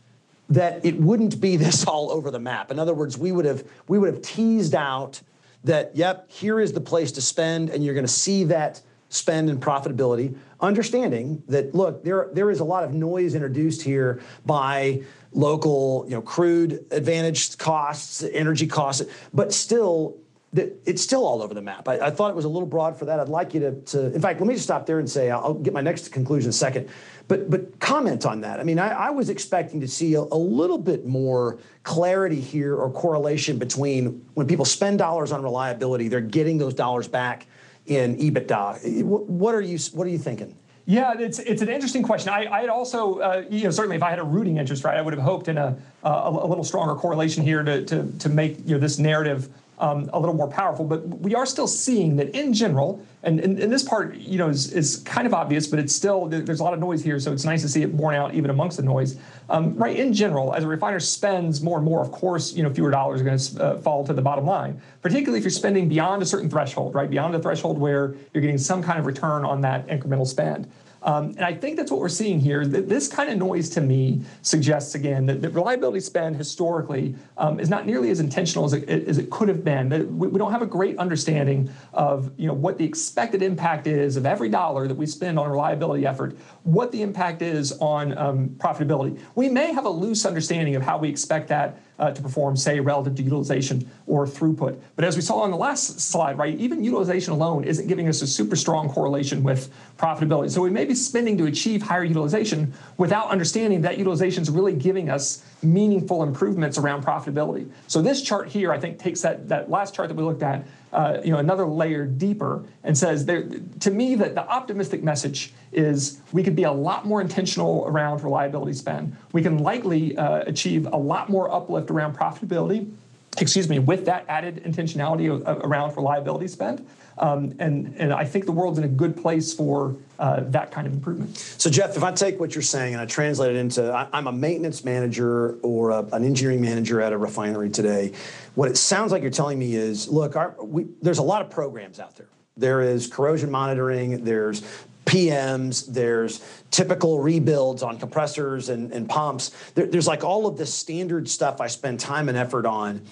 that it wouldn't be this all over the map. In other words, we would have we would have teased out that yep, here is the place to spend, and you're going to see that spend and profitability, understanding that look, there there is a lot of noise introduced here by local, you know, crude advantage costs, energy costs, but still it's still all over the map. I, I, thought it was a little broad for that. I'd like you to, to, in fact, let me just stop there and say, I'll, I'll get my next conclusion in a second. But, but comment on that. I mean, I, I was expecting to see a, a, little bit more clarity here or correlation between when people spend dollars on reliability, they're getting those dollars back in EBITDA. What are you, what are you thinking? Yeah, it's it's an interesting question. I I had also uh, you know certainly if I had a rooting interest, right, I would have hoped in a a, a little stronger correlation here to to to make you know this narrative um, a little more powerful. But we are still seeing that in general, and, and, and, this part, you know, is, is kind of obvious, but it's still there's a lot of noise here, so it's nice to see it borne out even amongst the noise. Um, right, in general, as a refiner spends more and more, of course, you know, fewer dollars are going to uh, fall to the bottom line. Particularly if you're spending beyond a certain threshold, right, beyond a threshold where you're getting some kind of return on that incremental spend. Um, and I think that's what we're seeing here. This kind of noise to me suggests, again, that, that reliability spend historically um, is not nearly as intentional as it, as it could have been. That we, we, don't have a great understanding of you know, what the expected impact is of every dollar that we spend on a reliability effort, what the impact is on um, profitability. We may have a loose understanding of how we expect that uh, to perform, say, relative to utilization or throughput. But as we saw on the last slide, right, even utilization alone isn't giving us a super strong correlation with profitability. So we may be spending to achieve higher utilization without understanding that utilization is really giving us meaningful improvements around profitability. So this chart here, I think, takes that, that last chart that we looked at, uh, you know, another layer deeper and says, there, to me, that the optimistic message is we could be a lot more intentional around reliability spend. We can likely uh, achieve a lot more uplift around profitability excuse me, with that added intentionality around reliability spend. Um, and, and I think the world's in a good place for uh, that kind of improvement. So, Jeff, if I take what you're saying and I translate it into I, am a maintenance manager or a, an engineering manager at a refinery today, what it sounds like you're telling me is look, our, we, there's a lot of programs out there. There is corrosion monitoring, there's PMs, there's typical rebuilds on compressors and, and pumps. There, there's like all of this standard stuff I spend time and effort on.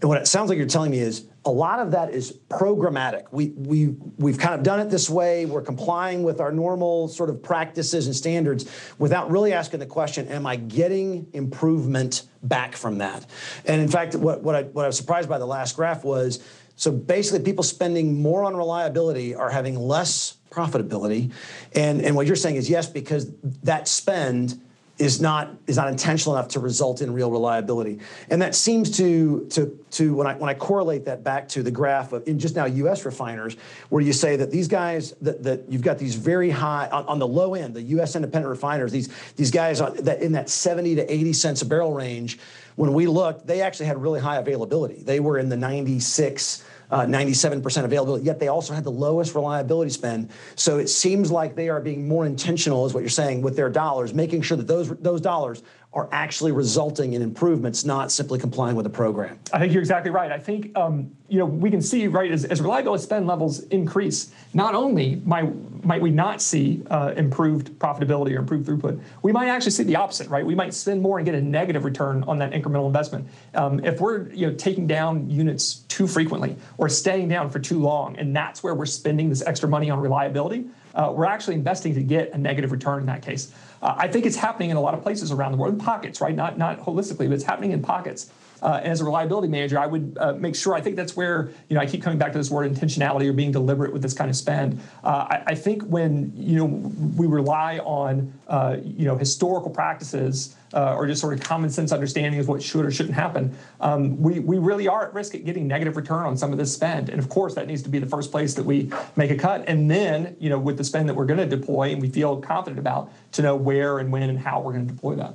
And what it sounds like you're telling me is a lot of that is programmatic. We, we, we've kind of done it this way. We're complying with our normal sort of practices and standards without really asking the question, am I getting improvement back from that? And in fact, what, what, I, what I was surprised by the last graph was, so basically people spending more on reliability are having less profitability. And, and what you're saying is yes, because that spend is not is not intentional enough to result in real reliability. And that seems to to to when I when I correlate that back to the graph of in just now US refiners, where you say that these guys that, that you've got these very high on, on the low end, the US independent refiners, these these guys that in that 70 to 80 cents a barrel range, when we looked, they actually had really high availability. They were in the 96 uh, 97% availability, yet they also had the lowest reliability spend. So it seems like they are being more intentional, is what you're saying, with their dollars, making sure that those, those dollars are actually resulting in improvements, not simply complying with the program. I think you're exactly right. I think um, you know we can see right as, as reliability spend levels increase, not only might might we not see uh, improved profitability or improved throughput, we might actually see the opposite. Right, we might spend more and get a negative return on that incremental investment. Um, if we're you know taking down units too frequently or staying down for too long, and that's where we're spending this extra money on reliability uh, we're actually investing to get a negative return in that case. Uh, I think it's happening in a lot of places around the world, in pockets, right? Not not holistically, but it's happening in pockets. Uh, as a reliability manager, I would uh, make sure. I think that's where you know I keep coming back to this word intentionality or being deliberate with this kind of spend. Uh, I, I, think when you know we rely on uh, you know historical practices uh, or just sort of common sense understanding of what should or shouldn't happen, um, we we really are at risk at getting negative return on some of this spend. And of course, that needs to be the first place that we make a cut. And then you know with the spend that we're going to deploy and we feel confident about to know where and when and how we're going to deploy that.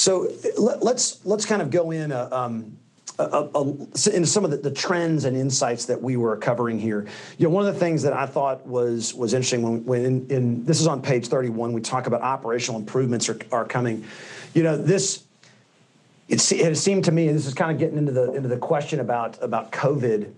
So let's let's kind of go in. Uh, um, into some of the, the, trends and insights that we were covering here. You know, one of the things that I thought was was interesting when, when in, in this is on page 31, we talk about operational improvements are, are coming. You know, this it, it seemed to me, this is kind of getting into the into the question about about COVID.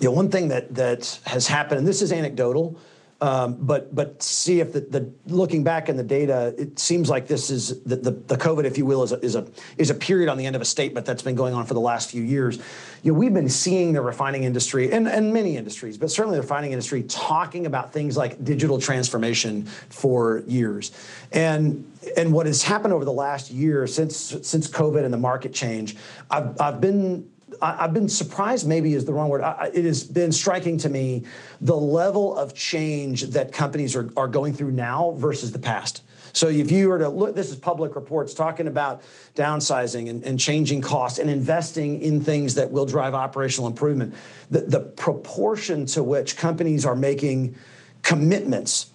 You know, one thing that that has happened, and this is anecdotal, um, but but see if the, the, looking back in the data, it seems like this is the, the, the, COVID, if you will, is a, is a is a period on the end of a statement that's been going on for the last few years. You know, we've been seeing the refining industry and, and many industries, but certainly the refining industry talking about things like digital transformation for years. And and what has happened over the last year since since COVID and the market change, I've I've been I, have been surprised, maybe is the wrong word. It has been striking to me the level of change that companies are, are going through now versus the past. So if you were to look, this is public reports talking about downsizing and, and, changing costs and investing in things that will drive operational improvement. The, the proportion to which companies are making commitments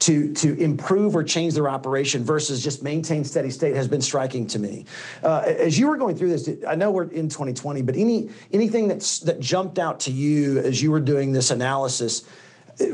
to, to improve or change their operation versus just maintain steady state has been striking to me. Uh, as you were going through this, I know we're in 2020, but any anything that's that jumped out to you as you were doing this analysis? Uh,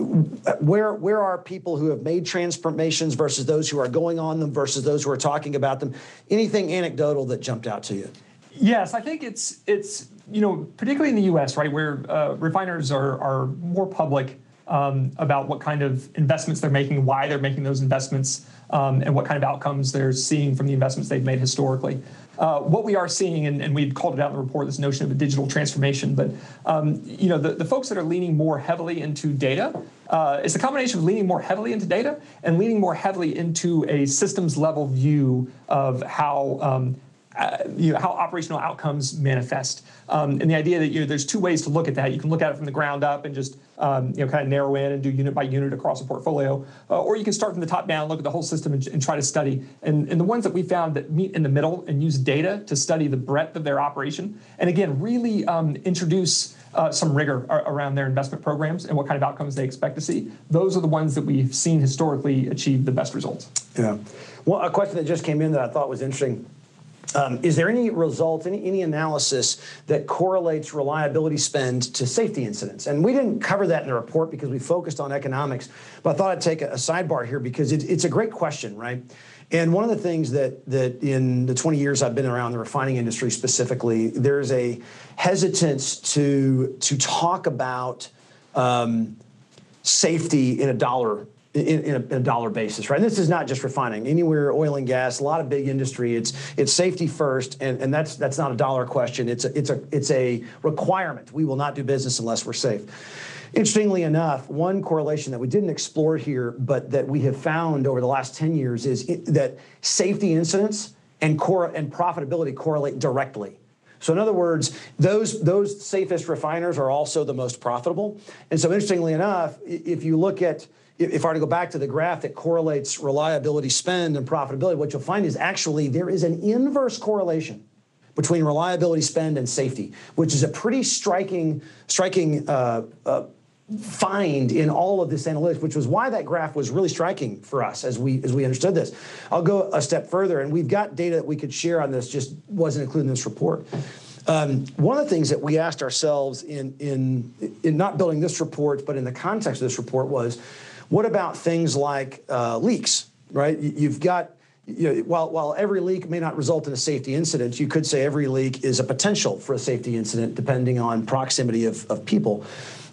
where where are people who have made transformations versus those who are going on them versus those who are talking about them? Anything anecdotal that jumped out to you? Yes, I think it's it's you know particularly in the U.S. right where uh, refiners are are more public um, about what kind of investments they're making, why they're making those investments, um, and what kind of outcomes they're seeing from the investments they've made historically. Uh, what we are seeing, and, and we called it out in the report, this notion of a digital transformation, but um, you know the, the folks that are leaning more heavily into data, uh, it's a combination of leaning more heavily into data and leaning more heavily into a systems level view of how um, uh, you know, how operational outcomes manifest. Um, and the idea that you know, there's two ways to look at that. You can look at it from the ground up and just um, you know, kind of narrow in and do unit by unit across a portfolio, uh, or you can start from the top down, look at the whole system, and, and, try to study. And, and the ones that we found that meet in the middle and use data to study the breadth of their operation, and again, really um, introduce uh, some rigor around their investment programs and what kind of outcomes they expect to see. Those are the ones that we've seen historically achieve the best results. Yeah. Well, a question that just came in that I thought was interesting um, is there any result, any, any analysis that correlates reliability spend to safety incidents? And we didn't cover that in the report because we focused on economics, but I thought I'd take a, a sidebar here because it, it's a great question, right? And one of the things that that in the 20 years I've been around the refining industry specifically, there's a hesitance to to talk about um, safety in a dollar in, in, a, in, a, dollar basis, right? And this is not just refining. Anywhere, oil and gas, a lot of big industry. It's it's safety first, and, and that's that's not a dollar question. It's a, it's a it's a requirement. We will not do business unless we're safe. Interestingly enough, one correlation that we didn't explore here, but that we have found over the last 10 years is it, that safety incidents and core and profitability correlate directly. So in other words, those those safest refiners are also the most profitable. And so interestingly enough, if you look at if I were to go back to the graph that correlates reliability spend and profitability, what you'll find is actually there is an inverse correlation between reliability spend and safety, which is a pretty striking, striking uh, uh, find in all of this analytics, which was why that graph was really striking for us as we as we understood this. I'll go a step further, and we've got data that we could share on this, just wasn't included in this report. Um, one of the things that we asked ourselves in in in not building this report, but in the context of this report was what about things like uh, leaks, right? You've got, you know, while, while every leak may not result in a safety incident, you could say every leak is a potential for a safety incident depending on proximity of, of people.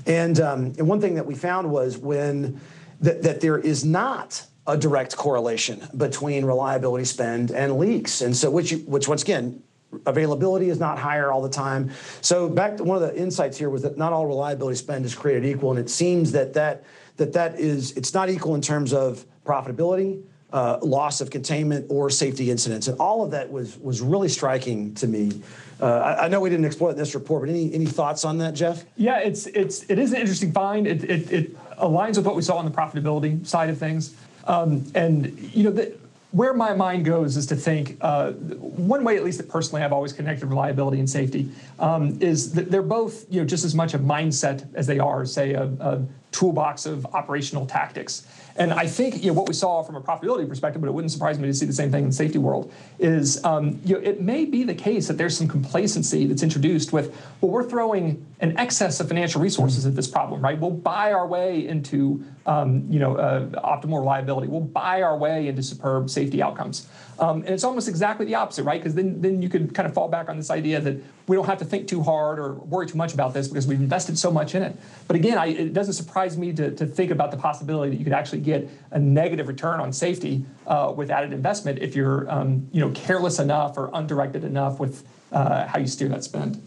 And, um, and one thing that we found was when that, that there is not a direct correlation between reliability spend and leaks. And so, which, which once again, availability is not higher all the time. So back to one of the insights here was that not all reliability spend is created equal, and it seems that that that that is it's not equal in terms of profitability, uh, loss of containment, or safety incidents, and all of that was was really striking to me. Uh, I, I, know we didn't explore it in this report, but any any thoughts on that, Jeff? Yeah, it's it's it is an interesting find. It it, it aligns with what we saw on the profitability side of things, um, and you know. The, where my mind goes is to think uh, one way, at least that personally I've always connected reliability and safety, um, is that they're both you know just as much a mindset as they are, say, a, a toolbox of operational tactics. And I think you know, what we saw from a profitability perspective, but it wouldn't surprise me to see the same thing in the safety world, is um, you know, it may be the case that there's some complacency that's introduced with, well, we're throwing an excess of financial resources at this problem, right? We'll buy our way into um, you know, uh, optimal reliability. We'll buy our way into superb safety outcomes. Um, and it's almost exactly the opposite, right? Because then, then you could kind of fall back on this idea that we don't have to think too hard or worry too much about this because we've invested so much in it. But again, I, it doesn't surprise me to, to think about the possibility that you could actually get a negative return on safety uh, with added investment if you're um, you know, careless enough or undirected enough with uh, how you steer that spend.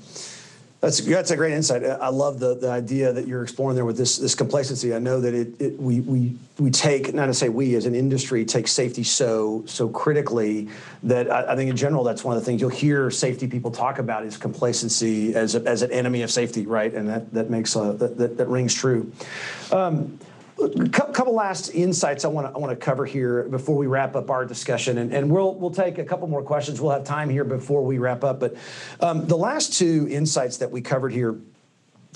That's that's a great insight. I love the, the idea that you're exploring there with this this complacency. I know that it, it we we we take not to say we as an industry take safety so so critically that I, I, think in general that's one of the things you'll hear safety people talk about is complacency as a, as an enemy of safety, right? And that that makes a, that, that, that rings true. Um, a couple last insights I want to I want to cover here before we wrap up our discussion, and, and we'll we'll take a couple more questions. We'll have time here before we wrap up, but um, the last two insights that we covered here.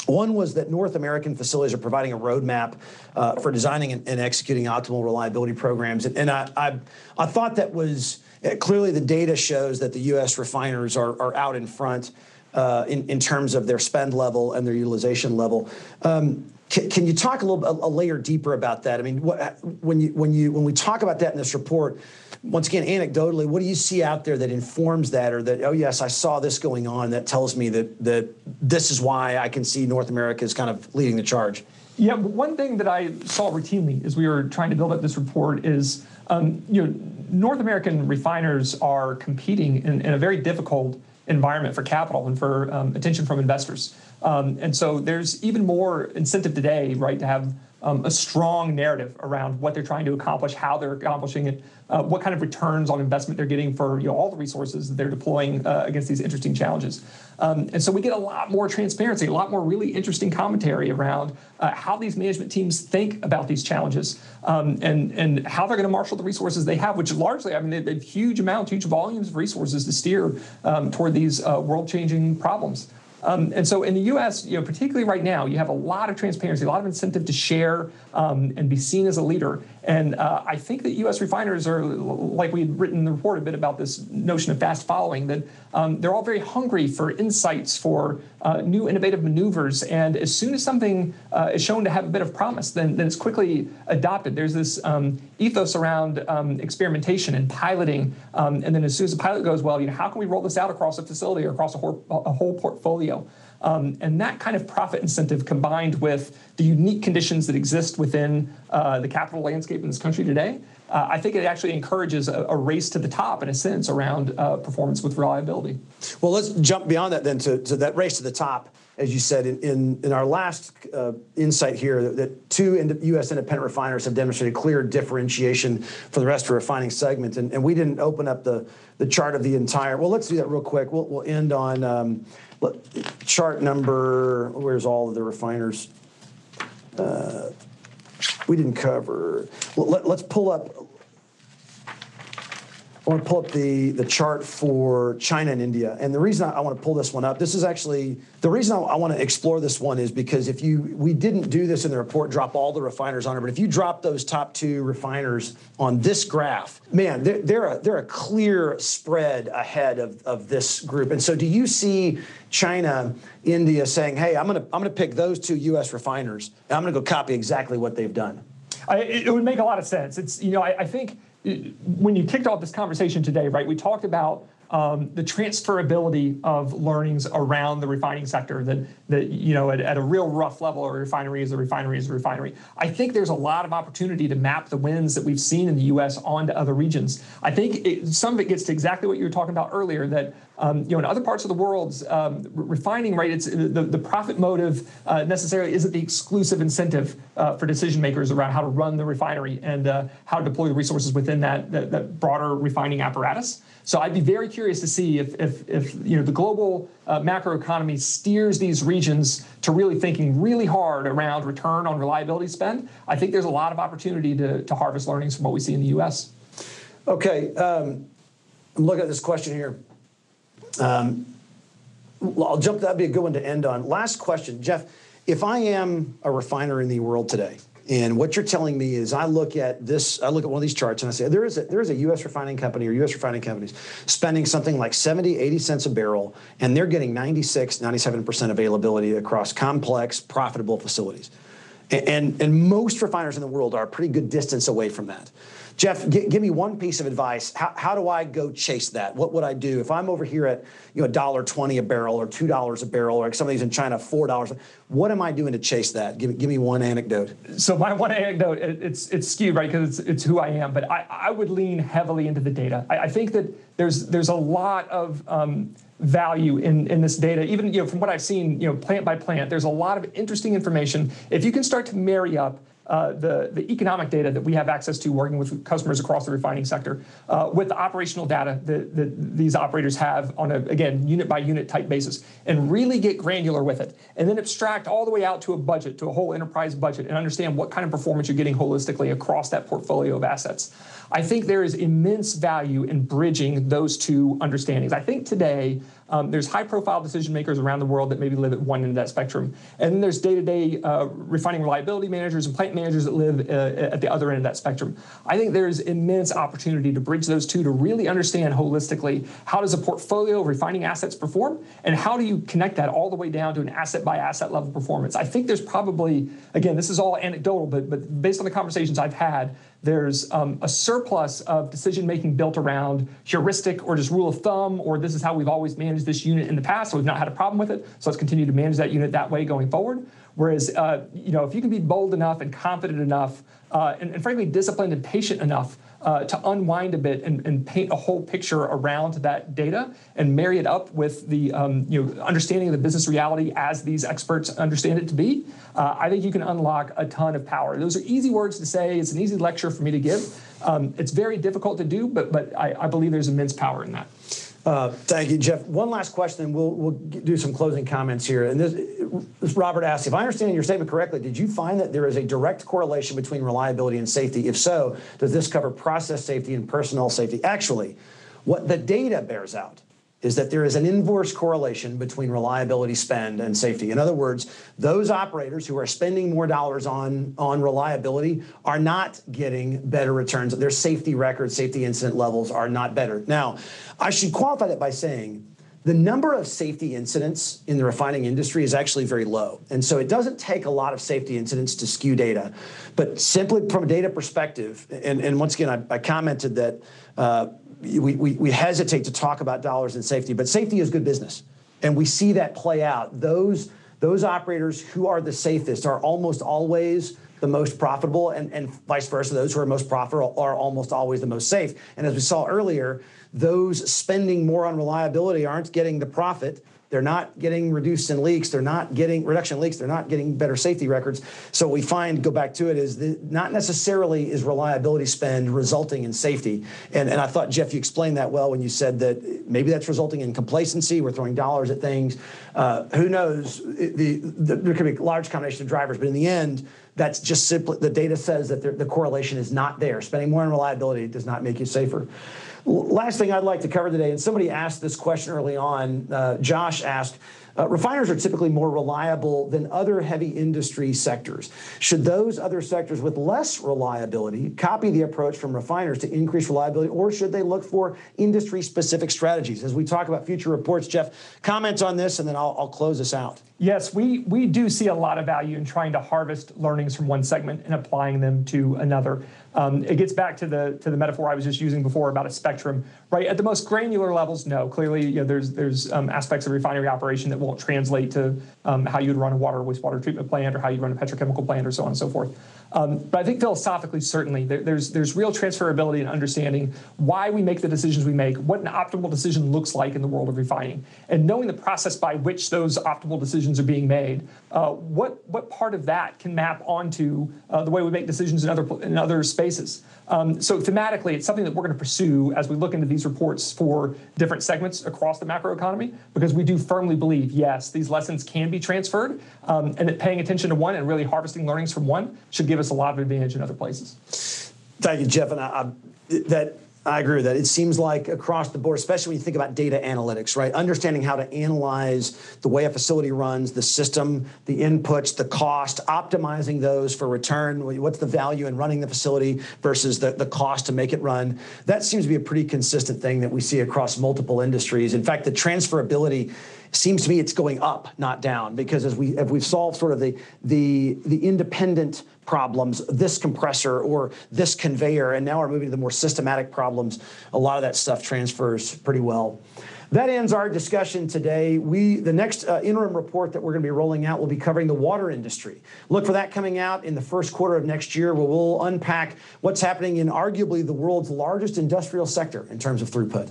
One was that North American facilities are providing a roadmap uh, for designing and, and, executing optimal reliability programs, and, and I, I, I thought that was uh, clearly the data shows that the U.S. refiners are, are out in front uh, in, in terms of their spend level and their utilization level. Um, can, can, you talk a little a, a, layer deeper about that? I mean, what, when you when you when we talk about that in this report, once again, anecdotally, what do you see out there that informs that, or that oh yes, I saw this going on that tells me that that this is why I can see North America is kind of leading the charge. Yeah, one thing that I saw routinely as we were trying to build up this report is, um, you know, North American refiners are competing in, in a very difficult environment for capital and for um, attention from investors. Um, and so there's even more incentive today, right, to have um, a strong narrative around what they're trying to accomplish, how they're accomplishing it, uh, what kind of returns on investment they're getting for you know, all the resources that they're deploying uh, against these interesting challenges. Um, and so we get a lot more transparency, a lot more really interesting commentary around uh, how these management teams think about these challenges um, and, and how they're going to marshal the resources they have, which largely, I mean, they have huge amounts, huge volumes of resources to steer um, toward these uh, world changing problems. Um, and so in the U.S., you know, particularly right now, you have a lot of transparency, a lot of incentive to share um, and be seen as a leader. And uh, I think that U.S. refiners are, like we had written in the report a bit about this notion of fast following, that um, they're all very hungry for insights, for uh, new innovative maneuvers. And as soon as something uh, is shown to have a bit of promise, then, then it's quickly adopted. There's this um, ethos around um, experimentation and piloting. Um, and then as soon as the pilot goes well, you know, how can we roll this out across a facility or across a whole, a whole portfolio? Um, and that kind of profit incentive combined with the unique conditions that exist within uh, the capital landscape in this country today, uh, I think it actually encourages a, a, race to the top in a sense around uh, performance with reliability. Well, let's jump beyond that then to, to that race to the top. As you said in, in, in our last uh, insight here, that, that two U.S. independent refiners have demonstrated clear differentiation for the rest of the refining segment. And, and we didn't open up the, the chart of the entire. Well, let's do that real quick. We'll, we'll end on. Um, chart number, where's all of the refiners? Uh, we didn't cover. Let, us pull up I want to pull up the, the chart for China and India. And the reason I, I want to pull this one up, this is actually the reason I, I, want to explore this one is because if you we didn't do this in the report, drop all the refiners on it, but if you drop those top two refiners on this graph, man, they're, they're a they're a clear spread ahead of, of this group. And so do you see China, India saying, hey, I'm gonna I'm gonna pick those two US refiners and I'm gonna go copy exactly what they've done? I, it would make a lot of sense. It's you know, I, I think when you kicked off this conversation today, right, we talked about um, the transferability of learnings around the refining sector that, that you know, at, at, a real rough level, a refinery is a refinery is a refinery. I think there's a lot of opportunity to map the wins that we've seen in the U.S. onto other regions. I think it, some of it gets to exactly what you were talking about earlier, that um, you know, in other parts of the world, um, refining, right, it's the, the profit motive uh, necessarily isn't the exclusive incentive uh, for decision makers around how to run the refinery and uh, how to deploy the resources within that, that, that broader refining apparatus. So I'd be very curious to see if, if, if you know, the global uh, macroeconomy steers these regions to really thinking really hard around return on reliability spend. I think there's a lot of opportunity to, to harvest learnings from what we see in the U.S. Okay, um, I'm looking at this question here. Um, I'll jump. That'd be a good one to end on. Last question, Jeff. if I am a refiner in the world today, and what you're telling me is, I look at this, I look at one of these charts and I say, there is a, there is a U.S. refining company or U.S. refining companies spending something like 70, 80 cents a barrel, and they're getting 96, 97% availability across complex, profitable facilities. And, and, and most refiners in the world are a pretty good distance away from that. Jeff, g- give me one piece of advice. How, how do I go chase that? What would I do if I'm over here at you know dollar twenty a barrel or two dollars a barrel, or like some of these in China four dollars? What am I doing to chase that? Give, give me one anecdote. So my one anecdote, it, it's it's skewed right because it's, it's who I am, but I, I would lean heavily into the data. I, I think that there's there's a lot of um, value in, in this data. Even you know from what I've seen, you know plant by plant, there's a lot of interesting information. If you can start to marry up uh, the, the economic data that we have access to working with customers across the refining sector, uh, with the operational data that, that, these operators have on a, again, unit by unit type basis, and really get granular with it. And then abstract all the way out to a budget, to a whole enterprise budget, and understand what kind of performance you're getting holistically across that portfolio of assets. I think there is immense value in bridging those two understandings. I think today, um, there's high profile decision makers around the world that maybe live at one end of that spectrum. And then there's day to day refining reliability managers and plant managers that live uh, at the other end of that spectrum. I think there's immense opportunity to bridge those two to really understand holistically how does a portfolio of refining assets perform and how do you connect that all the way down to an asset by asset level performance. I think there's probably, again, this is all anecdotal, but, but based on the conversations I've had, there's um, a surplus of decision making built around heuristic or just rule of thumb, or this is how we've always managed this unit in the past, so we've not had a problem with it. So let's continue to manage that unit that way going forward. Whereas, uh, you know, if you can be bold enough and confident enough, uh, and, and frankly disciplined and patient enough uh, to unwind a bit and, and, paint a whole picture around that data and marry it up with the um, you know understanding of the business reality as these experts understand it to be, uh, I think you can unlock a ton of power. Those are easy words to say. It's an easy lecture for me to give. Um, it's very difficult to do, but but I, I believe there's immense power in that. Uh, thank you, Jeff. One last question, and we'll, we'll do some closing comments here. And this, this, Robert asked, if I understand your statement correctly, did you find that there is a direct correlation between reliability and safety? If so, does this cover process safety and personnel safety? Actually, what the data bears out is that there is an inverse correlation between reliability spend and safety. In other words, those operators who are spending more dollars on, on reliability are not getting better returns. Their safety records, safety incident levels are not better. Now, I should qualify that by saying the number of safety incidents in the refining industry is actually very low. And so it doesn't take a lot of safety incidents to skew data. But simply from a data perspective, and, and once again, I, I commented that uh, we, we, we hesitate to talk about dollars and safety, but safety is good business. And we see that play out. Those, those operators who are the safest are almost always the most profitable, and, and vice versa. Those who are most profitable are almost always the most safe. And as we saw earlier, those spending more on reliability aren't getting the profit they're not getting reduced in leaks. They're not getting reduction in leaks. They're not getting better safety records. So we find, go back to it, is not necessarily is reliability spend resulting in safety. And, and I thought, Jeff, you explained that well when you said that maybe that's resulting in complacency. We're throwing dollars at things. Uh, who knows? The, the, there could be a large combination of drivers, but in the end, that's just simply the data says that the correlation is not there. Spending more on reliability does not make you safer. Last thing I'd like to cover today, and somebody asked this question early on. Uh, Josh asked, uh, refiners are typically more reliable than other heavy industry sectors. Should those other sectors with less reliability copy the approach from refiners to increase reliability, or should they look for industry specific strategies? As we talk about future reports, Jeff, comment on this and then I'll, I'll close this out. Yes, we, we do see a lot of value in trying to harvest learnings from one segment and applying them to another. Um, it gets back to the to the metaphor I was just using before about a spectrum, right? At the most granular levels, no. Clearly, you know, there's there's um, aspects of refinery operation that won't translate to um, how you'd run a water wastewater treatment plant or how you'd run a petrochemical plant or so on and so forth. Um, but I think philosophically, certainly, there, there's there's real transferability and understanding why we make the decisions we make, what an optimal decision looks like in the world of refining, and knowing the process by which those optimal decisions are being made. Uh, what what part of that can map onto uh, the way we make decisions in other in other spaces? Um, so thematically, it's something that we're going to pursue as we look into these reports for different segments across the macroeconomy, because we do firmly believe, yes, these lessons can be transferred, um, and that paying attention to one and really harvesting learnings from one should give us a lot of advantage in other places. Thank you, Jeff. And I, I, that I agree with that. It seems like across the board, especially when you think about data analytics, right? Understanding how to analyze the way a facility runs, the system, the inputs, the cost, optimizing those for return. What's the value in running the facility versus the, the cost to make it run? That seems to be a pretty consistent thing that we see across multiple industries. In fact, the transferability seems to me it's going up, not down, because as we if we've solved sort of the the the independent problems, this compressor or this conveyor, and now we're moving to the more systematic problems, a lot of that stuff transfers pretty well. That ends our discussion today. We the next uh, interim report that we're going to be rolling out will be covering the water industry. Look for that coming out in the first quarter of next year, where we'll unpack what's happening in arguably the world's largest industrial sector in terms of throughput.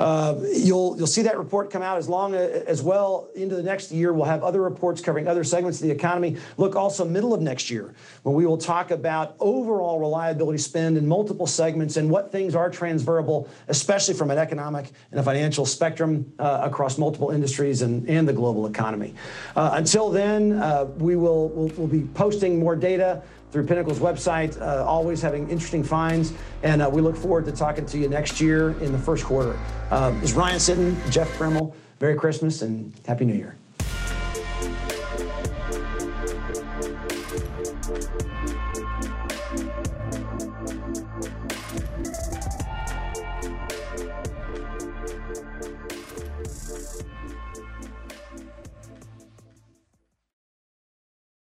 Uh, you'll you'll see that report come out as long as, as well into the next year. We'll have other reports covering other segments of the economy. Look also middle of next year when we will talk about overall reliability spend in multiple segments and what things are transferable, especially from an economic and a financial spectrum spectrum uh, across multiple industries and, and the global economy. Uh, until then, uh, we will we'll, we'll, be posting more data through Pinnacle's website, uh, always having interesting finds, and uh, we look forward to talking to you next year in the first quarter. Uh, is Ryan Sitton, Jeff Krimmel. Merry Christmas and Happy New Year.